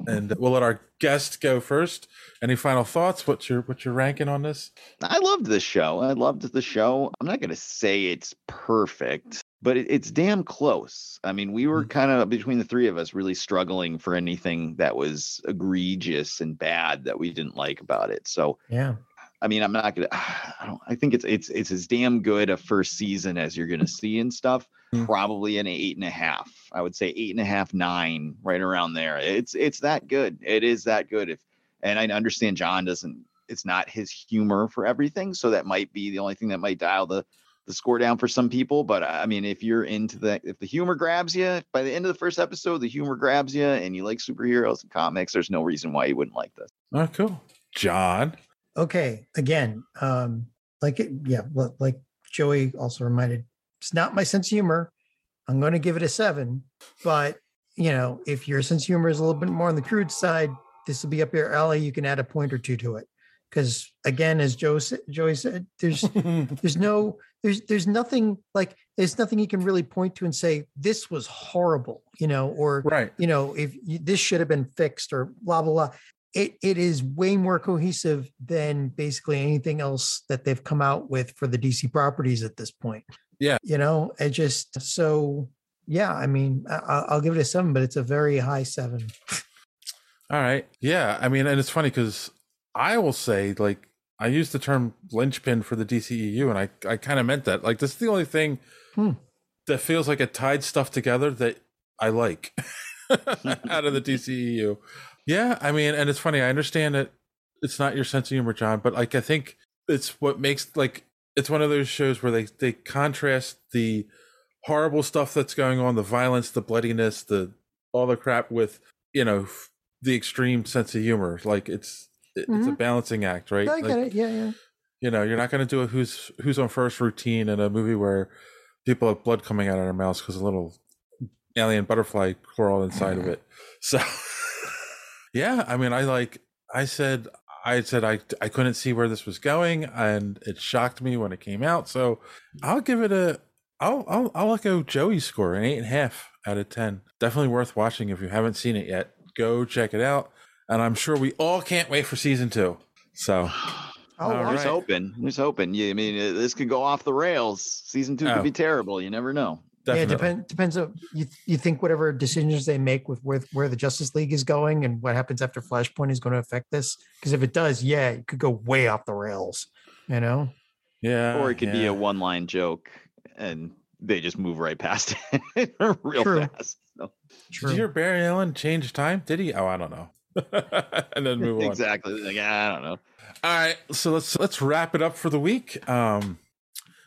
And we'll let our guest go first. Any final thoughts? What's your what's your ranking on this? I loved this show. I loved the show. I'm not going to say it's perfect, but it, it's damn close. I mean, we were kind of between the three of us really struggling for anything that was egregious and bad that we didn't like about it. So, Yeah, I mean, I'm not gonna. I don't. I think it's it's it's as damn good a first season as you're gonna see and stuff. Mm. Probably an eight and a half. I would say eight and a half, nine, right around there. It's it's that good. It is that good. If and I understand John doesn't. It's not his humor for everything, so that might be the only thing that might dial the the score down for some people. But I mean, if you're into the if the humor grabs you by the end of the first episode, the humor grabs you, and you like superheroes and comics, there's no reason why you wouldn't like this. Oh, cool. John. okay. Again, um, like it, yeah, li- like Joey also reminded, it's not my sense of humor. I'm going to give it a seven, but you know, if your sense of humor is a little bit more on the crude side, this will be up your alley. You can add a point or two to it. Because again, as Joe said, Joey said, there's there's no there's there's nothing like there's nothing you can really point to and say this was horrible, you know, or right. you know, if you, this should have been fixed or blah blah blah. It it is way more cohesive than basically anything else that they've come out with for the DC properties at this point. Yeah. you know, it just so yeah. I mean, I- I'll give it a seven, but it's a very high seven. All right. Yeah. I mean, and it's funny because I will say, like, I use the term linchpin for the DCEU, and I, I kind of meant that. Like, this is the only thing Hmm. that feels like it tied stuff together that I like out of the DCEU. Yeah. I mean, and it's funny. I understand that it's not your sense of humor, John, but like, I think it's what makes, like, it's one of those shows where they, they contrast the horrible stuff that's going on, the violence, the bloodiness, the all the crap with, you know, the extreme sense of humor. Like it's it- it's a Mhm. balancing act, right? I Like, get it. Yeah, yeah. You know, you're not going to do a who's who's on first routine in a movie where people have blood coming out of their mouths because a little alien butterfly crawled inside of it. So, yeah, I mean, I like I said I said I I couldn't see where this was going, and it shocked me when it came out. So, I'll give it a I'll I'll I'll echo Joey's score an eight and a half out of ten. Definitely worth watching if you haven't seen it yet. Go check it out, and I'm sure we all can't wait for season two. So, Oh, All Who's right. hoping? Who's hoping? Yeah, I mean, uh, this could go off the rails. Season two Oh. could be terrible. You never know. Yeah, definitely. depend, depends on you. You think whatever decisions they make with where where the Justice League is going and what happens after Flashpoint is going to affect this? Because if it does, yeah, it could go way off the rails. You know, yeah, or it could be a one-line joke, and they just move right past it real True. fast. So, Did you hear Barry Allen change time? Did he? Oh, I don't know. and then move on. exactly. Like, I don't know. All right, so let's let's wrap it up for the week. Um,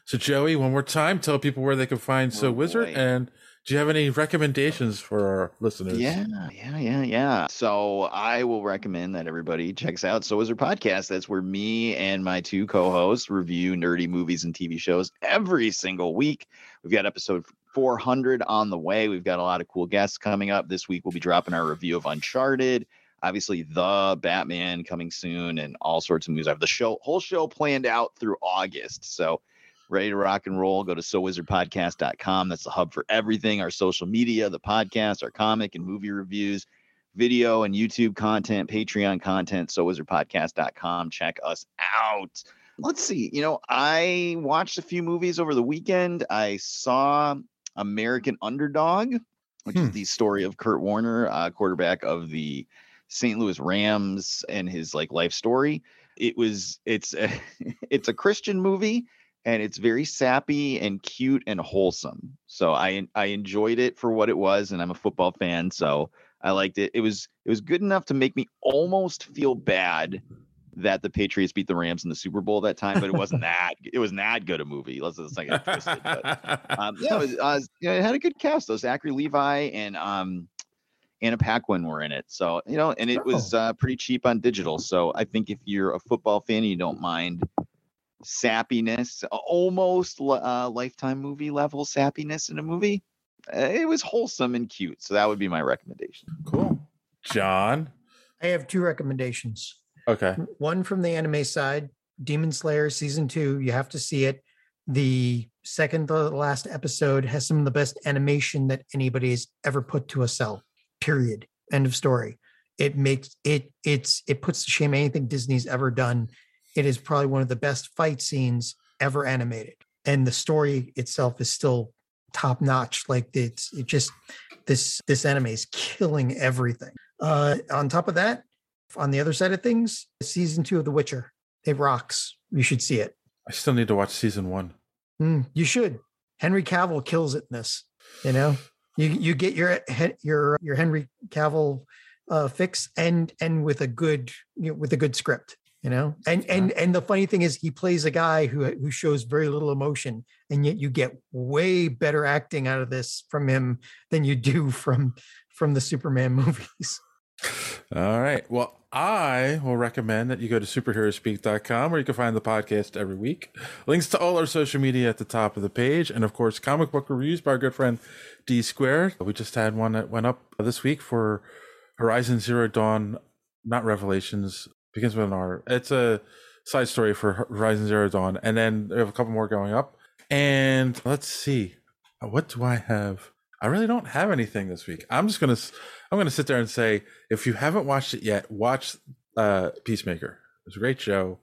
so Joey, one more time, tell people where they can find So Oh, Wizard, boy. and do you have any recommendations for our listeners? Yeah, yeah, yeah, yeah. So I will recommend that everybody checks out So Wizard Podcast. That's where me and my two co-hosts review nerdy movies and TV shows every single week. We've got episode 400 on the way. We've got a lot of cool guests coming up. This week, we'll be dropping our review of Uncharted. Obviously, the Batman coming soon, and all sorts of movies. I have the show, whole show planned out through August. So, ready to rock and roll. Go to sowizardpodcast.com. That's the hub for everything our social media, the podcast, our comic and movie reviews, video and YouTube content, Patreon content, sowizardpodcast.com. Check us out. Let's see. You know, I watched a few movies over the weekend. I saw American Underdog, which is the story of Kurt Warner, uh, quarterback of the St. Louis Rams, and his like life story. It was it's a, it's a Christian movie and it's very sappy and cute and wholesome. So I I enjoyed it for what it was, and I'm a football fan, so I liked it. It was it was good enough to make me almost feel bad that the Patriots beat the Rams in the Super Bowl that time, but it wasn't that it was not good a movie. Let's let's not get twisted. But, um, yeah, it, was, uh, it had a good cast. though. Zachary Levi and um, Anna Paquin were in it. So you know, and it was uh, pretty cheap on digital. So I think if you're a football fan, and you don't mind sappiness, almost uh, lifetime movie level sappiness in a movie. uh, It was wholesome and cute, so that would be my recommendation. Cool, John. I have two recommendations. Okay. One from the anime side, Demon Slayer season two. You have to see it. The second to last episode has some of the best animation that anybody's ever put to a cell. Period. End of story. It makes it it's it puts to shame anything Disney's ever done. It is probably one of the best fight scenes ever animated. And the story itself is still top notch. Like it's it just this this anime is killing everything. Uh on top of that, on the other side of things, season two of The Witcher. It rocks. You should see it. I still need to watch season one. Mm, you should. Henry Cavill kills it in this. You know, you you get your your your Henry Cavill uh, fix and and with a good you know, with a good script. You know, and and and the funny thing is, he plays a guy who who shows very little emotion, and yet you get way better acting out of this from him than you do from from the Superman movies. All right. Well, I will recommend that you go to superheroespeak.com where you can find the podcast every week. Links to all our social media at the top of the page. And of course, comic book reviews by our good friend D Squared. We just had one that went up this week for Horizon Zero Dawn, not Revelations, begins with an R. It's a side story for Horizon Zero Dawn. And then we have a couple more going up. And let's see. What do I have? I really don't have anything this week. I'm just gonna I'm gonna sit there and say if you haven't watched it yet, watch uh, Peacemaker. It's a great show.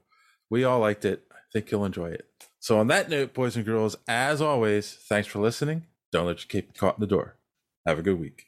We all liked it. I think you'll enjoy it. So on that note, boys and girls, as always, thanks for listening. Don't let you keep caught in the door. Have a good week.